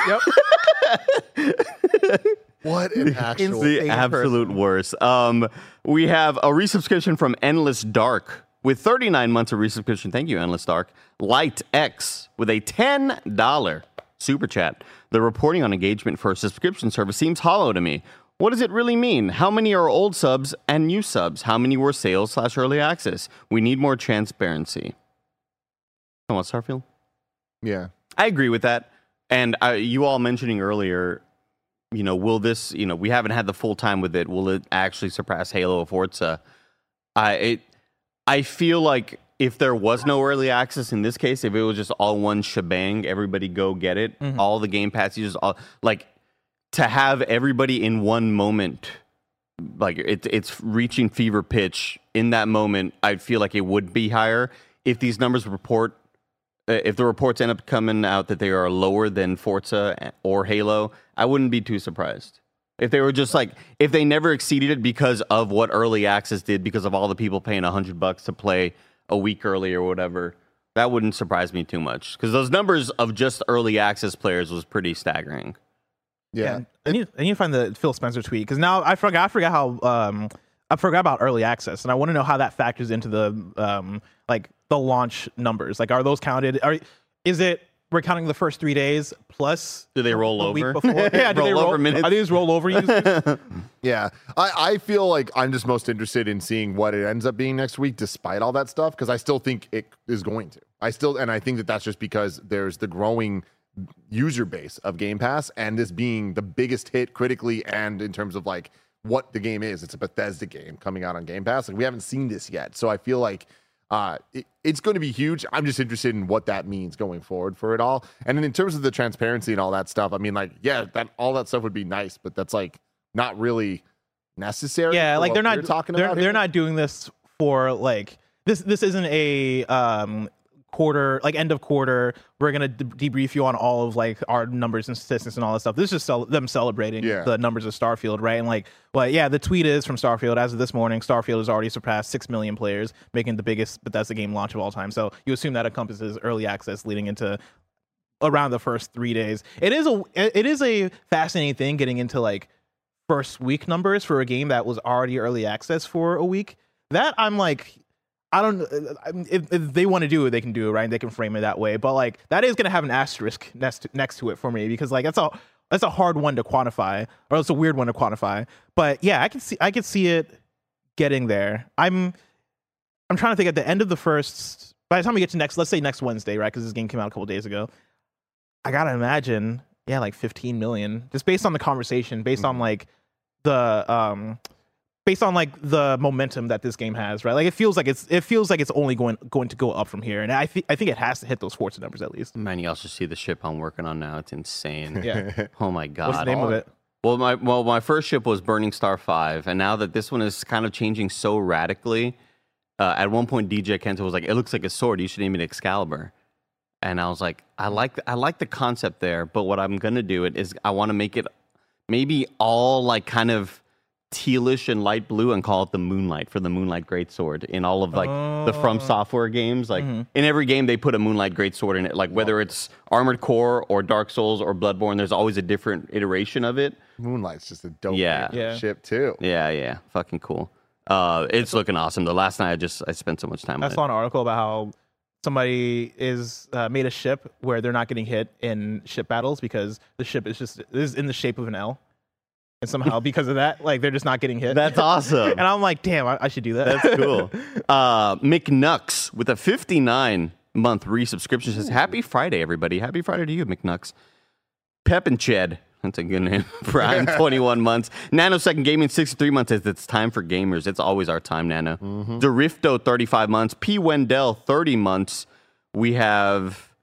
yep. What an actual. the absolute worst. Um, we have a resubscription from Endless Dark with 39 months of resubscription. Thank you, Endless Dark. Light X with a $10 super chat. The reporting on engagement for a subscription service seems hollow to me. What does it really mean? How many are old subs and new subs? How many were sales slash early access? We need more transparency. Come on, Starfield. Yeah. I agree with that. And uh, you all mentioning earlier, you know, will this, you know, we haven't had the full time with it. Will it actually surpass Halo or Forza? I it, I feel like if there was no early access in this case, if it was just all one shebang, everybody go get it, Mhm. all the game passes, all like to have everybody in one moment, like it, it's reaching fever pitch in that moment. I feel like it would be higher if these numbers report if the reports end up coming out that they are lower than Forza or Halo, I wouldn't be too surprised. If they were just like, if they never exceeded it because of what early access did, because of all the people paying a hundred bucks to play a week early or whatever, that wouldn't surprise me too much. Because those numbers of just early access players was pretty staggering. Yeah. I need, I need to find the Phil Spencer tweet because now I forgot. I forgot how. Um, I forgot about early access, and I want to know how that factors into the um, like the launch numbers. Like, are those counted? Are is it we're counting the first three days plus? Do they roll a week over? before? Yeah, do they Roll roll over minutes? Are these roll over users? Yeah, I, I feel like I'm just most interested in seeing what it ends up being next week, despite all that stuff, because I still think it is going to. I still, and I think that that's just because there's the growing user base of Game Pass, and this being the biggest hit critically and in terms of like what the game is. It's a Bethesda game coming out on Game Pass. Like we haven't seen this yet, so I feel like uh, it, it's going to be huge. I'm just interested in what that means going forward for it all. And then in terms of the transparency and all that stuff, I mean, like, yeah, that all that stuff would be nice, but that's like not really necessary. yeah, like they're not talking they're, about. they're here. not doing this for like this. This isn't a um quarter like end of quarter. We're gonna de- debrief you on all of like our numbers and statistics and all that stuff. This is just cel- them celebrating Yeah. the numbers of Starfield, right? And like, well, yeah, the tweet is from Starfield. As of this morning, Starfield has already surpassed six million players, making the biggest Bethesda game launch of all time. So you assume that encompasses early access leading into around the first three days. It is a it is a fascinating thing getting into like first week numbers for a game that was already early access for a week. That I'm like, I don't. uh, If, if they want to do it, they can do it, right? They can frame it that way. But like, that is gonna have an asterisk next to, next to it for me because like that's a that's a hard one to quantify, or it's a weird one to quantify. But yeah, I can see I can see it getting there. I'm I'm trying to think at the end of the first. By the time we get to next, let's say next Wednesday, right? Because this game came out a couple days ago. I gotta imagine, yeah, like 15 million, just based on the conversation, based on like the um, based on like the momentum that this game has, right? Like it feels like it's it feels like it's only going going to go up from here, and I think I think it has to hit those Forza numbers at least. Man, you also see the ship I'm working on now. It's insane. Yeah. Oh my god. What's the name of it? Well, my well, my first ship was Burning Star Five, and now that this one is kind of changing so radically, uh, at one point DJ Kento was like, "It looks like a sword. You should name it Excalibur." And I was like, "I like I like the concept there, but what I'm gonna do it is I want to make it maybe all like kind of tealish and light blue and call it the Moonlight for the Moonlight Greatsword in all of like the From Software games. Like in every game, they put a Moonlight Greatsword in it. Like whether it's Armored Core or Dark Souls or Bloodborne, there's always a different iteration of it. Moonlight's just a dope Yeah. Yeah. ship too. Yeah, yeah, fucking cool. Uh, it's looking awesome. The last night I just I spent so much time I on saw it. an article about how somebody is uh, made a ship where they're not getting hit in ship battles because the ship is just is in the shape of an L, and somehow because of that, like they're just not getting hit. That's awesome. and I'm like, damn, I, I should do that. That's cool. Uh, McNux with a 59 month resubscription says, Happy Friday, everybody. Happy Friday to you, McNux. Pep and Ched. That's a good name. Prime, 21 months. Nanosecond Gaming, 63 months says, It's time for gamers. It's always our time, Nano. Dorifto, 35 months. P. Wendell, 30 months. We have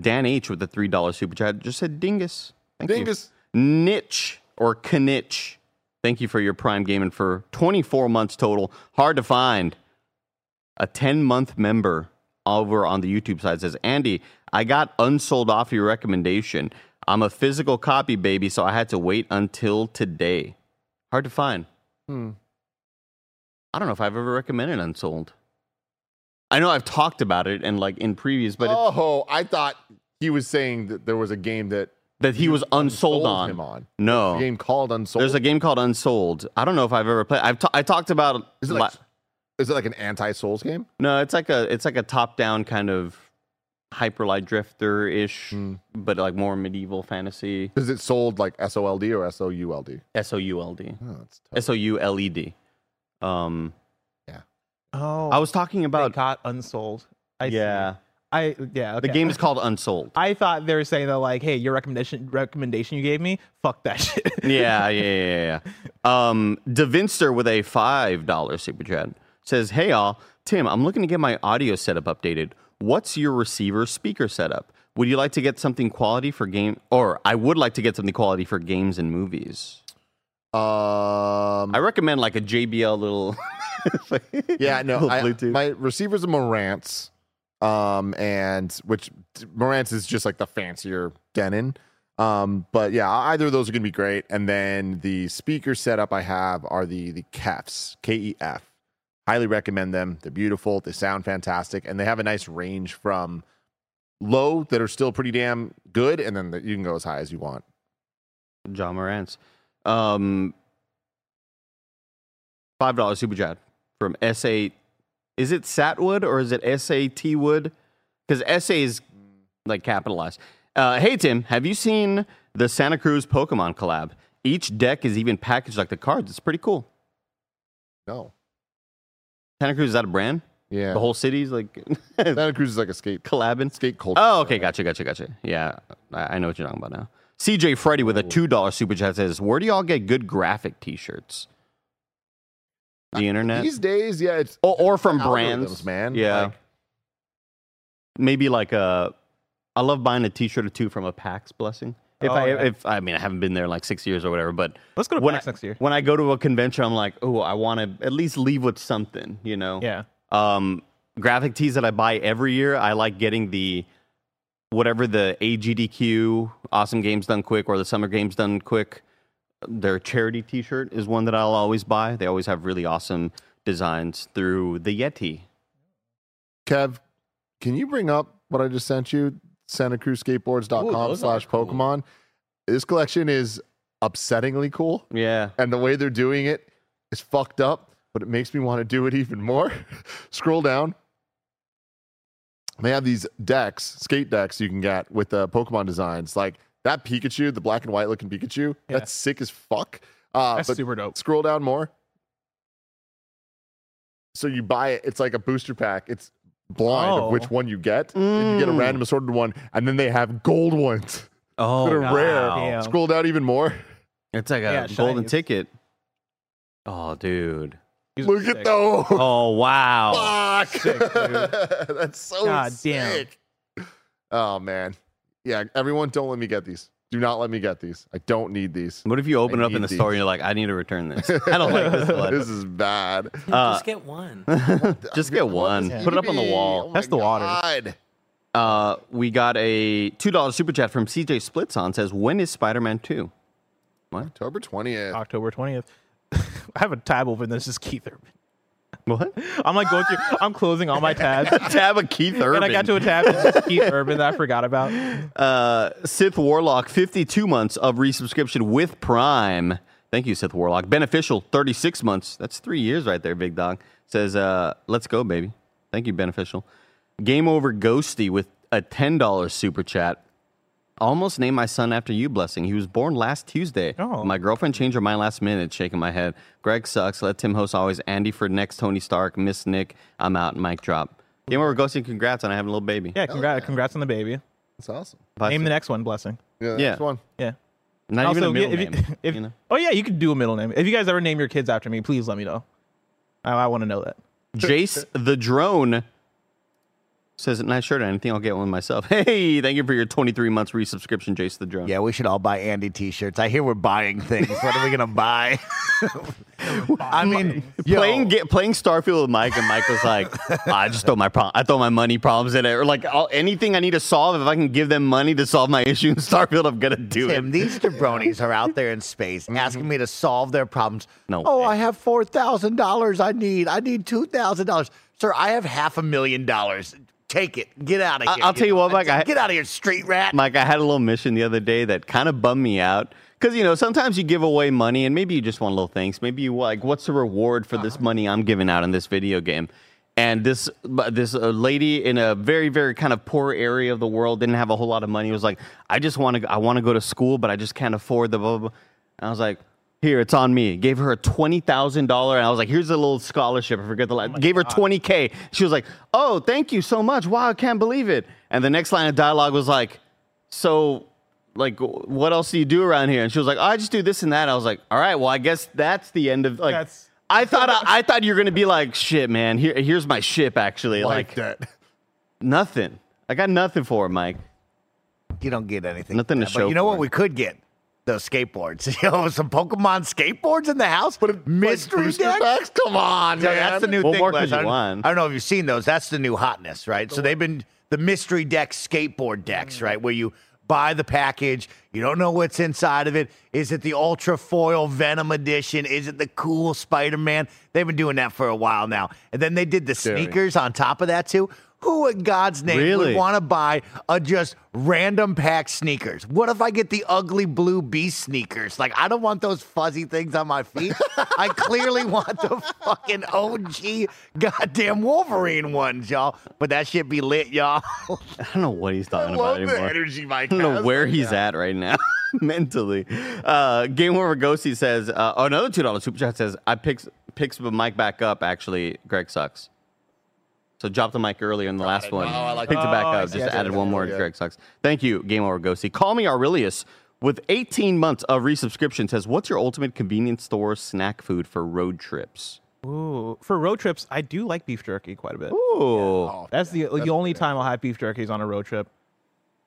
Dan H. with a $3 super chat. Just said Dingus. Thank Dingus. you. Niche or Knitch. Thank you for your Prime Gaming for 24 months total. Hard to find. A 10 month member over on the YouTube side says, Andy, I got unsold off your recommendation. I'm a physical copy baby, so I had to wait until today. Hard to find. Hmm. I don't know if I've ever recommended Unsouled. I know I've talked about it and like in previous, but it's, oh, I thought he was saying that there was a game that that he was unsold unsold on. him on. No, a game called Unsouled. there's a game called Unsouled. I don't know if I've ever played. I've ta- I talked about. Is it like is it like an anti Souls game? No, it's like a it's like a top down kind of hyper light drifter ish, Hmm. but like more medieval fantasy. Is it sold like S O L D or S O U L D? S O U L D. Oh, that's. S O U L E D. Um, Yeah. Oh, I was talking about got unsold. I see. Yeah. I yeah. The game is called Unsouled. I thought they were saying that like, hey, your recommendation recommendation you gave me, fuck that shit. yeah, yeah, yeah, yeah. Um, Devinster with a five dollar super chat says, "Hey all, Tim, I'm looking to get my audio setup updated. What's your receiver speaker setup? Would you like to get something quality for game, or I would like to get something quality for games and movies? Um, I recommend like a JBL little. yeah, no, little I, Bluetooth. my receiver's a Marantz, um, and which Marantz is just like the fancier Denon. Um, but yeah, either of those are gonna be great. And then the speaker setup I have are the the Kefs, K E F. Highly recommend them. They're beautiful. They sound fantastic, and they have a nice range from low that are still pretty damn good, and then the, you can go as high as you want. John Morantz. Um, five dollar super chat from SA. Is it Satwood or is it SAT Wood? Because SA is like capitalized. Uh, hey Tim, have you seen the Santa Cruz Pokemon collab? Each deck is even packaged like the cards. It's pretty cool. No, Santa Cruz is that a brand? yeah, The whole city's like Santa Cruz is like a skate collabing. skate culture. Oh, okay, gotcha, gotcha, gotcha. Yeah, I, I know what you're talking about now. CJ Freddy with a two dollar super chat says, "Where do y'all get good graphic T-shirts? The internet, These days, yeah, it's or, or from brands, man. Yeah, Like, maybe like a. I love buying a T-shirt or two from a PAX blessing. If Oh, I, yeah. if I mean, I haven't been there in like six years or whatever, but Let's go to when PAX I, next year. When I go to a convention, I'm like, oh, I want to at least leave with something, you know? Yeah. Um, graphic tees that I buy every year, I like getting the whatever the AGDQ Awesome Games Done Quick or the Summer Games Done Quick. Their charity T-shirt is one that I'll always buy. They always have really awesome designs through the Yetee. Kev, can you bring up what I just sent you? SantaCruzSkateboards.com slash Pokemon. This collection is upsettingly cool. Yeah. And the way they're doing it is fucked up, but it makes me want to do it even more. Scroll down. They have these decks, skate decks you can get with the Pokemon designs. Like that Pikachu, the black and white looking Pikachu, Yeah. that's sick as fuck. Uh, That's but super dope. Scroll down more. So you buy it, it's like a booster pack. It's blind Oh. of which one you get. And you get a Mm. random assorted one, and then they have gold ones Oh, that are rare. Damn. Scroll down even more. It's like a Yeah, golden shinies. ticket. Oh, dude. These are Look at sick. those. Oh, wow. Fuck. Sick. That's so God damn. Oh man. Yeah, everyone don't let me get these. Do not let me get these. I don't need these. What if you open I it up in the these. store and you're like, I need to return this. I don't like this one. this is bad. Uh, Just get one. Just get one. this Put it up on the wall. Oh That's the water. God. Uh, we got a two dollar super chat from CJ Splits on says, "When is Spider Man 2? October 20th. October 20th. I have a tab open. This is Keith Urban. What? I'm like going through. I'm closing all my tabs. tab of Keith Urban. And I got to a tab that's just Keith Urban that I forgot about. Uh, Sith Warlock, 52 months of resubscription with Prime. Thank you, Sith Warlock. Beneficial, 36 months. That's three years right there, big dog. Says, uh, let's go, baby. Thank you, Beneficial. Game Over Ghosty with a $10 super chat. Almost named my son after you, Blessing. He was born last Tuesday. Oh. My girlfriend changed her mind last minute, shaking my head. Greg sucks. Let Tim host always. Andy for next Tony Stark. Miss Nick. I'm out. Mic drop. Game Over Ghosty, congrats on having a little baby. Yeah, congrats, congrats on the baby. That's awesome. Bye, Name Sith. the next one, blessing. Yeah, Yeah. next one. Yeah. Not even a middle if you- name. if- you know? Oh yeah, you could do a middle name. If you guys ever name your kids after me, please let me know. I, I want to know that. Jace the drone says, it's "Nice shirt. Or anything, I'll get one myself." Hey, thank you for your 23 months resubscription, Jace the drone. Yeah, we should all buy Andy t-shirts. I hear we're buying things. What are we gonna buy? I mean, yo, playing get, playing Starfield with Mike, and Mike was like, "I just throw my pro- I throw my money problems in it, or like all, anything I need to solve. If I can give them money to solve my issue in Starfield, I'm gonna do Tim, it." these jabronis are out there in space asking me to solve their problems. No Oh, way. I have four thousand dollars. I need. I need two thousand dollars, sir. I have half a million dollars. Take it. Get out of here. I'll tell you what, Mike, I- Get out of here, street rat. Mike, I had a little mission the other day that kind of bummed me out. Because, you know, sometimes you give away money and maybe you just want little things. Maybe you like, what's the reward for this money I'm giving out in this video game? And this this uh, lady in a very, very kind of poor area of the world didn't have a whole lot of money. Was like, I just want to, I want to go to school, but I just can't afford the blah, blah, blah. And I was like, here, it's on me. Gave her a twenty thousand dollar, and I was like, "Here's a little scholarship." I forget the line. Gave her twenty k. She was like, "Oh, thank you so much. Wow, I can't believe it." And the next line of dialogue was like, "So, like, what else do you do around here?" And she was like, oh, "I just do this and that." I was like, "All right, well, I guess that's the end of like." That's- I thought I, I thought you were gonna be like, "Shit, man. Here, here's my ship." Actually, like, Like that. nothing. I got nothing for it, Mike. You don't get anything. Nothing to But show You know for what it. we could get? Those skateboards. You Yo, some Pokemon skateboards in the house. But mystery booster decks. packs? Come on, So man. that's the new What thing. more Les. could you I, don't, want? I don't know if you've seen those. That's the new hotness, right? So they've been the mystery deck skateboard decks, mm. right? Where you buy the package, you don't know what's inside of it. Is it the Ultra Foil Venom Edition? Is it the cool Spider Man? They've been doing that for a while now. And then they did the Scary. sneakers on top of that too. Who in God's name Really? would want to buy a just random pack sneakers? What if I get the ugly blue beast sneakers? Like I don't want those fuzzy things on my feet. I clearly want the fucking OG goddamn Wolverine ones, y'all. But that shit be lit, y'all. I don't know what he's talking love about anymore. energy Mike I don't know where he's now. at right now mentally. Uh, Game over Ghosty says, uh, oh, another two dollar super chat says, I picks picks the mic back up. Actually, Greg sucks. So dropped the mic earlier in the last it. one. Oh, I like Picked it back Oh, up. Just added one more. Yeah. Greg sucks. Thank you, Game over Ghosty. Call me Aurelius with 18 months of resubscription says, what's your ultimate convenience store snack food for road trips? Ooh, for road trips, I do like beef jerky quite a bit. Ooh. Oh, That's the the only time I'll have beef jerky is on a road trip.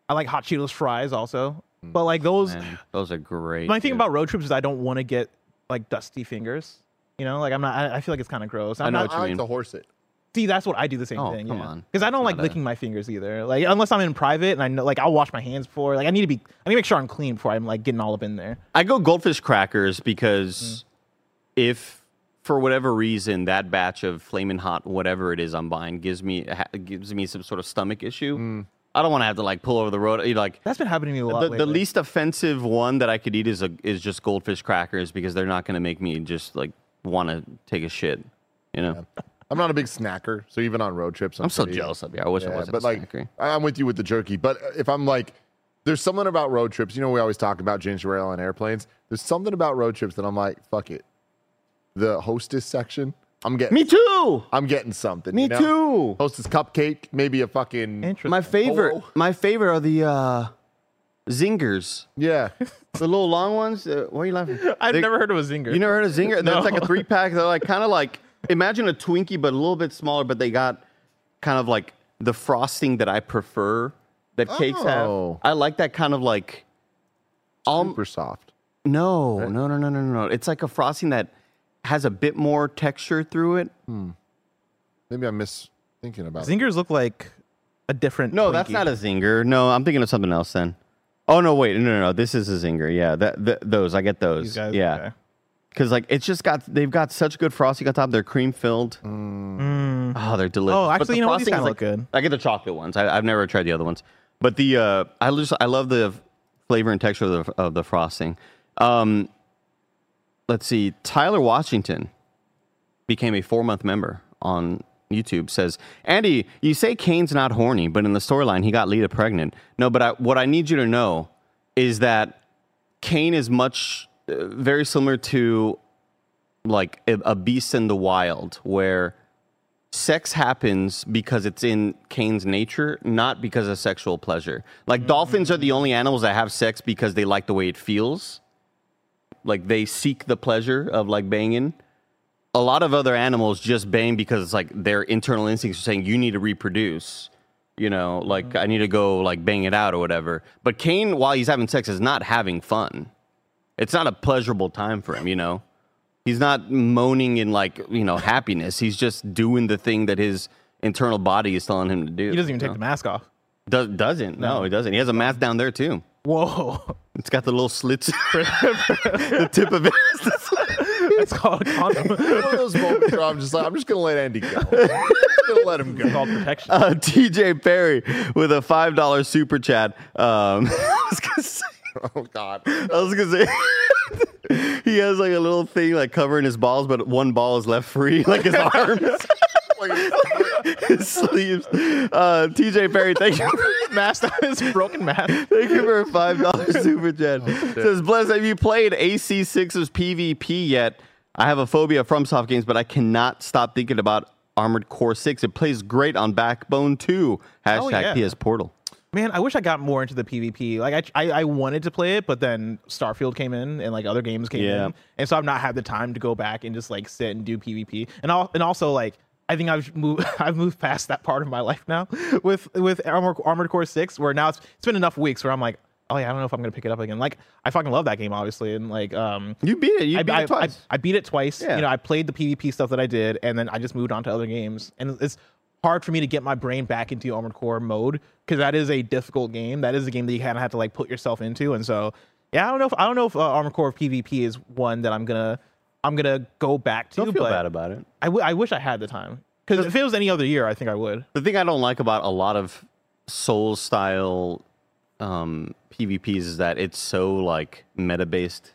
I like hot Cheetos fries also, mm. but like those. Man, those are great. My thing about road trips is I don't want to get like dusty fingers. You know, like I'm not. I, I feel like it's kind of gross. I'm I know not, what you I like mean. to horse it. See, that's what I do the same Oh, thing. come on. Because I don't like not a- licking my fingers either. Like unless I'm in private and I know, like I'll wash my hands before. Like I need to be. I need to make sure I'm clean before I'm like getting all up in there. I go goldfish crackers because mm-hmm. if for whatever reason that batch of flaming hot whatever it is I'm buying gives me ha- gives me some sort of stomach issue, mm. I don't want to have to like pull over the road. You know, Like That's been happening to me a lot. the, the least offensive one that I could eat is a is just goldfish crackers because they're not going to make me just like want to take a shit. You know, I'm not a big snacker, so even on road trips, I'm, I'm so pretty- jealous of you. I wish I wasn't but a like, snacker. I'm with you with the jerky. But if I'm like, there's something about road trips. You know, we always talk about ginger ale on airplanes. There's something about road trips that I'm like, fuck it. The hostess section, I'm getting. Me too. I'm getting something. Me you know? too. Hostess cupcake, maybe a fucking. Interesting. My favorite, Polo. my favorite are the uh, zingers. Yeah, The little long ones. Uh, why are you laughing? I've They- never heard of a zinger. You never heard of Zinger? No. There's like a three pack. They're like kind of like imagine a Twinkie, but a little bit smaller. But they got kind of like the frosting that I prefer that cakes Oh. have. I like that kind of like super soft. No, no, no, no, no, no. It's like a frosting that has a bit more texture through it. Hmm. Maybe I'm mis thinking about it. Zingers look like a different. No, that's Twinkie. not a zinger. No, I'm thinking of something else then. Oh no, wait, no, no, no. This is a zinger. Yeah, that, th- those I get those. These guys, yeah, okay. Because like it's just got they've got such good frosting on top. They're cream filled. Mm. Oh, they're delicious. Oh, actually, the you know what? These kinda like, look good. I get the chocolate ones. I, I've never tried the other ones, but the uh, I just I love the flavor and texture of the, of the frosting. Um, let's see. Tyler Washington became a four month member on YouTube. Says Andy, you say Kane's not horny, but in the storyline he got Lita pregnant. No, but I, what I need you to know is that Kane is much very similar to like a, beast in the wild where sex happens because it's in Kane's nature, not because of sexual pleasure. Like dolphins are the only animals that have sex because they like the way it feels. Like they seek the pleasure of like banging. A lot of other animals just bang because it's like their internal instincts are saying you need to reproduce. You know, like I need to go like bang it out or whatever. But Kane, while he's having sex, is not having fun. It's not a pleasurable time for him, you know. He's not moaning in like, you know, happiness. He's just doing the thing that his internal body is telling him to do. He doesn't even take know? the mask off. Does, doesn't. No. No. he doesn't. He has a mask down there too. Whoa. It's got the little slits. the tip of it. it's called a condom. One of those moments where I'm just like, I'm just gonna let Andy go. I'm gonna let him go. It's called protection. Uh, TJ Perry with a five dollar super chat. Um, I was gonna say, Oh God. I was gonna say, he has like a little thing like covering his balls, but one ball is left free, like his arms, his sleeves. Uh, TJ Perry, thank you. mask on his broken mask. Thank you for a five dollar super chat. Says Bless, have you played AC6's PvP yet? I have a phobia from soft games, but I cannot stop thinking about Armored Core 6. It plays great on Backbone 2. Hashtag yeah. PS Portal. Man, I wish I got more into the PvP. Like I, I, I wanted to play it, but then Starfield came in and like other games came Yeah. in, and so I've not had the time to go back and just like sit and do PvP. And all, and also like I think I've moved, I've moved past that part of my life now with with Armored, Armored Core Six, where now it's it's been enough weeks where I'm like, oh yeah, I don't know if I'm gonna pick it up again. Like I fucking love that game, obviously, and like um, You beat it. You I, beat I, it twice. I, I beat it twice. Yeah. You know, I played the PvP stuff that I did, and then I just moved on to other games. And it's hard for me to get my brain back into Armored Core mode because that is a difficult game. That is a game that you kind of have to like put yourself into. And so, yeah, I don't know if I don't know if uh, Armored Core PvP is one that I'm gonna I'm gonna go back to. Don't feel but bad about it. I, w- I wish I had the time because if it was any other year, I think I would. The thing I don't like about a lot of Soul style um, PvPs is that it's so like meta based.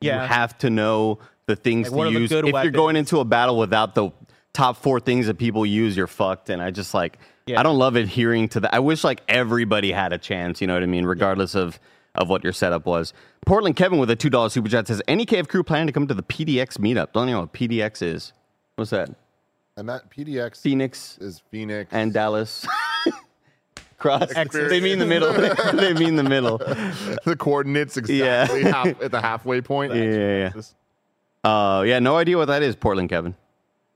Yeah. You have to know the things Like, to use. If you're going into a battle without the top four things that people use, you're fucked. And I just like, Yeah. I don't love adhering to that. I wish like everybody had a chance, you know what I mean? Regardless of, of what your setup was. Portland Kevin with a $2 super chat says, any KF crew planning to come to the PDX meetup? Don't you know what PDX is? What's that? And that PDX Phoenix is Phoenix and Dallas. Cross. Experience. They mean the middle. they mean the middle. the coordinates Yeah. exactly half, at the halfway point. Yeah, yeah, yeah. Uh, yeah, no idea what that is, Portland Kevin.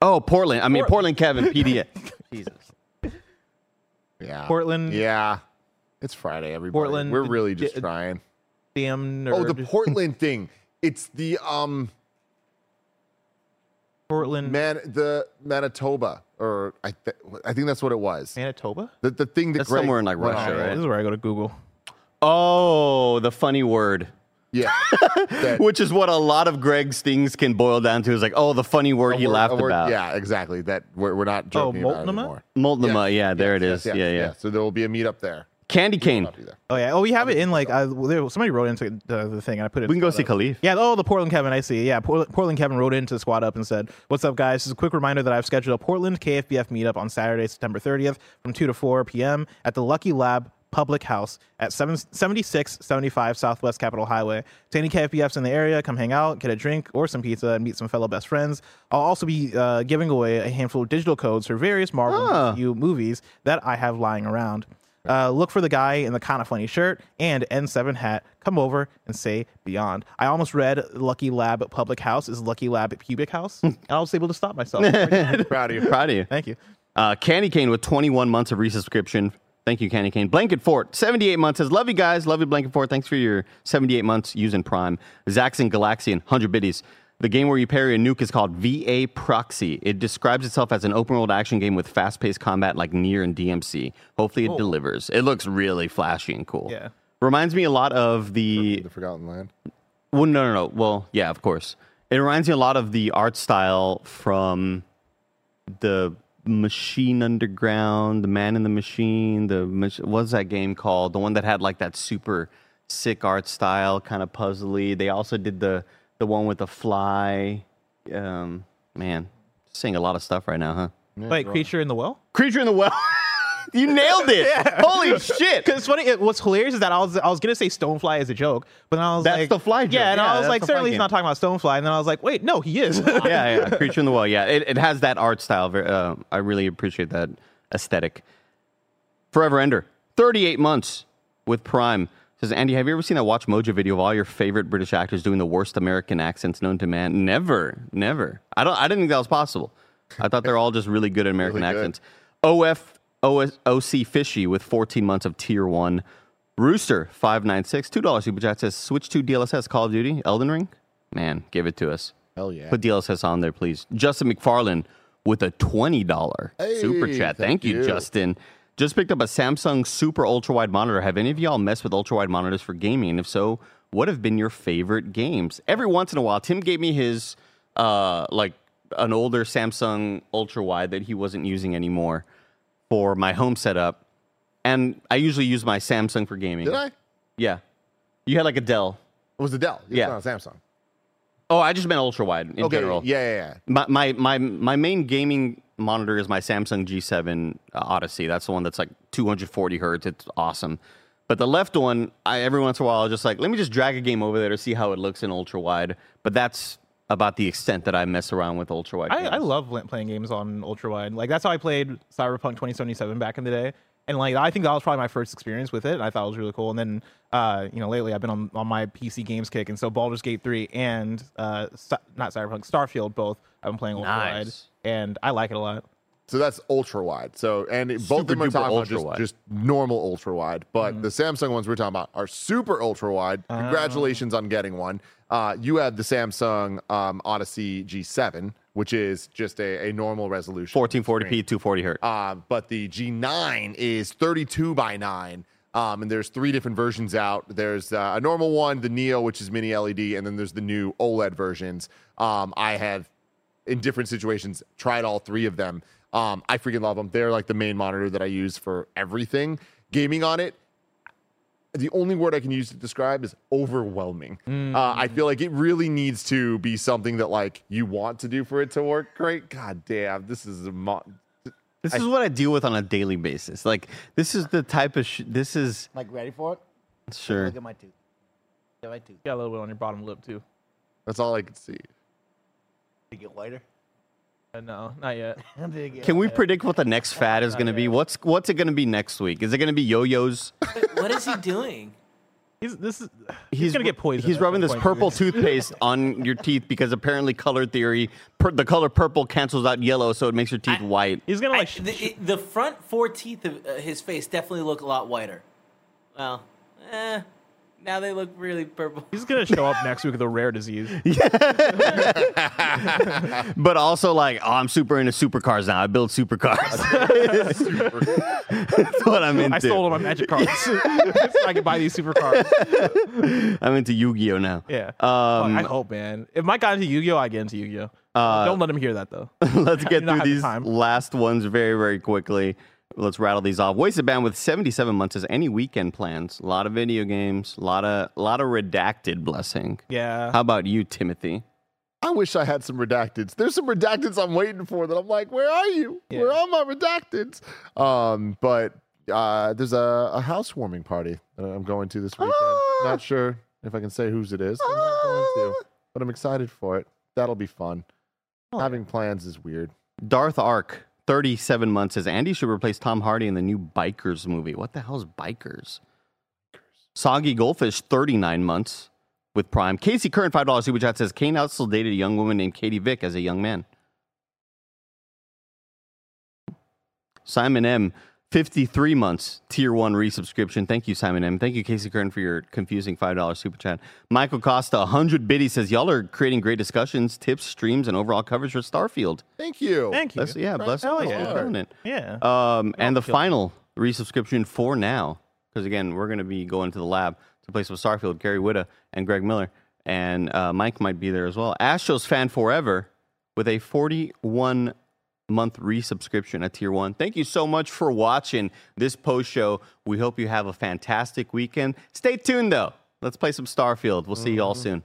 Oh, Portland. I mean, Portland Kevin, PDX. Jesus. Yeah. Portland. Yeah. It's Friday, everybody. Portland, We're really d- just trying. Damn nerd. Oh, the Portland thing. It's the um Portland man the Manitoba or I th- I think that's what it was. Manitoba. The the thing that That's Greg somewhere in, like, Russia, on. right? This is where I go to Google. Oh, the funny word. Yeah. That- Which is what a lot of Greg's things can boil down to is like, oh, the funny word a he word- laughed word- about. Yeah, exactly. That we're, we're not oh, joking about it Multnomah? anymore. Multnomah, yeah, there it Yes, is. yes, yeah, yes, yeah. So there will be a meetup there. Candy cane. I'll there. Oh yeah. Oh, we have it in like I, somebody wrote into the, the thing and I put it. We can go see Squad Up. Khalif. Yeah. Oh, the Portland Kevin. I see. Yeah. Portland, Portland Kevin wrote into the Squad Up and said, "What's up, guys? This is a quick reminder that I've scheduled a Portland KFBF meetup on Saturday, September 30th, from 2 to 4 p.m. at the Lucky Lab Public House at 7, 7675 Southwest Capitol Highway. To any KFBFs in the area, come hang out, get a drink or some pizza, and meet some fellow best friends. I'll also be uh, giving away a handful of digital codes for various Marvel Ah. MCU movies that I have lying around. Uh, look for the guy in the kind of funny shirt and N7 hat. Come over and say beyond. I almost read Lucky Lab at Public House is Lucky Lab at Pubic House, and I was able to stop myself. Proud of you. Proud of you. Thank you. Uh, Candy Cane with 21 months of resubscription. Thank you, Candy Cane. Blanket Fort, 78 months says, Love you guys. Love you, Blanket Fort. Thanks for your 78 months using Prime. Zaxxon Galaxian, 100 biddies. The game where you parry a nuke is called VA Proxy. It describes itself as an open world action game with fast paced combat like Nier and DMC. Hopefully, it Cool. delivers. It looks really flashy and cool. Yeah. Reminds me a lot of the. The Forgotten Land. Well, no, no, no. Well, yeah, of course. It reminds me a lot of the art style from the Machine Underground, the Man in the Machine. The mach- what's that game called? The one that had like that super sick art style, kind of puzzly. They also did the the one with the fly. Um, man, saying a lot of stuff right now, huh? Like creature in the well. Creature in the well. you nailed it. Holy shit! Because it's funny. It, what's hilarious is that I was I was gonna say Stonefly as a joke, but then I was like That's like, the fly joke. Yeah, and Yeah, I was like, certainly he's game. not talking about Stonefly, and then I was like, wait, no, he is. yeah, yeah, Creature in the Well. Yeah, it, it has that art style. Uh, I really appreciate that aesthetic. Forever Ender, 38 months with Prime. Says, Andy, have you ever seen that Watch Mojo video of all your favorite British actors doing the worst American accents known to man? Never, never. I don't. I didn't think that was possible. I thought they're all just really good at American Really good. accents. OF OS, OC Fishy with 14 months of Tier One. Rooster 596, two dollars super chat says, Switch to DLSS Call of Duty Elden Ring. Man, give it to us. Hell yeah. Put DLSS on there, please. Justin McFarland with a $20 super chat. thank Thank, you, you. Justin. Just picked up a Samsung super ultra wide monitor. Have any of y'all messed with ultra wide monitors for gaming? And if so, what have been your favorite games? Every once in a while, Tim gave me his uh like an older Samsung ultra wide that he wasn't using anymore for my home setup. And I usually use my Samsung for gaming. Did I? Yeah. You had like a Dell. It was the Dell. It's Yeah. not a Samsung. Oh, I just meant ultra wide in okay. general. Yeah, yeah, yeah. My, my my my main gaming monitor is my Samsung G7 uh, Odyssey. That's the one that's like 240 hertz. It's awesome. But the left one, I every once in a while, I'll just like let me just drag a game over there to see how it looks in ultra wide. But that's about the extent that I mess around with ultra wide. I, I love playing games on ultra wide. Like that's how I played Cyberpunk 2077 back in the day. And like I think that was probably my first experience with it. And I thought it was really cool. And then uh, you know lately I've been on, on my PC games kick, and so Baldur's Gate 3 and uh, not Cyberpunk Starfield both I've been playing ultra wide, Nice. and I like it a lot. So that's ultra wide. So and it, both of them are talking about just, just normal ultra wide, but the Samsung ones we're talking about are super ultra wide. Congratulations on getting one. Uh, you have the Samsung um, Odyssey G7, which is just a, a normal resolution. 1440p, 240 hertz. Uh, but the G9 is 32 by 9. Um, and there's three different versions out. There's uh, a normal one, the Neo, which is mini LED, and then there's the new OLED versions. Um, I have, in different situations, tried all three of them. Um, I freaking love them. They're like the main monitor that I use for everything. Gaming on it, the only word I can use to describe is overwhelming. Uh, I feel like it really needs to be something that like you want to do for it to work great. God damn, this is a mo- This I- is what I deal with on a daily basis. Like this is the type of sh- this is Like ready for it? sure. Look at my tooth. Look at my tooth. Got a little bit on your bottom lip too. That's all I can see. Did it get whiter? Uh, no, not yet. Did it Can we whiter? predict what the next fad is going to be? What's what's it going to be next week? Is it going to be yo-yos? what is he doing? He's this is he's, gonna get poisoned. He's rubbing this purple toothpaste on your teeth because apparently color theory, per, the color purple cancels out yellow, so it makes your teeth white. He's gonna I- like the, it- the front four teeth of uh, his face definitely look a lot whiter. Well, eh, now they look really purple. He's gonna show up next week with a rare disease. but also like, oh, I'm super into supercars now. I build supercars. That's what I'm into. I stole all my magic cards so I can buy these super cards. I'm into Yu-Gi-Oh now. Yeah. Um, Fuck, I hope, man. If Mike got into Yu-Gi-Oh, I get into Yu-Gi-Oh. Uh, Don't let him hear that though. Let's get through have the these last ones very, very quickly. Let's rattle these off. Wasted Band with 77 months says any weekend plans. A lot of video games, a lot of a lot of redacted blessing. Yeah. How about you, Timothy? I wish I had some redacteds. There's some redacteds I'm waiting for that I'm like, where are you? Where are my redacteds? Um, but uh, there's a, a housewarming party that I'm going to this weekend. Not sure if I can say whose it is. I'm not going to, but I'm excited for it. That'll be fun. Having plans is weird. Darth Ark, 37 months says Andy should replace Tom Hardy in the new Bikers movie. What the hell is Bikers? Soggy Goldfish, 39 months with Prime. Casey Current, $5 super chat says Kane out still dated a young woman named Katie Vick as a young man. Simon M, 53 months tier one resubscription. Thank you, Simon M. Thank you, Casey Kern, for your confusing $5 super chat. Michael Costa, 100 biddy says, Y'all are creating great discussions, tips, streams, and overall coverage for Starfield. Thank you. Thank you. Bless, yeah, bless Hell bless yeah. Yeah. Um, and the final resubscription for now, because again, we're going to be going to the lab to play some Starfield. Gary Whitta and Greg Miller, and uh, Mike might be there as well. Astros fan forever with a 41 month resubscription at tier one. Thank you so much for watching this post show. We hope you have a fantastic weekend. Stay tuned though. Let's play some Starfield. We'll see you all mm-hmm. soon.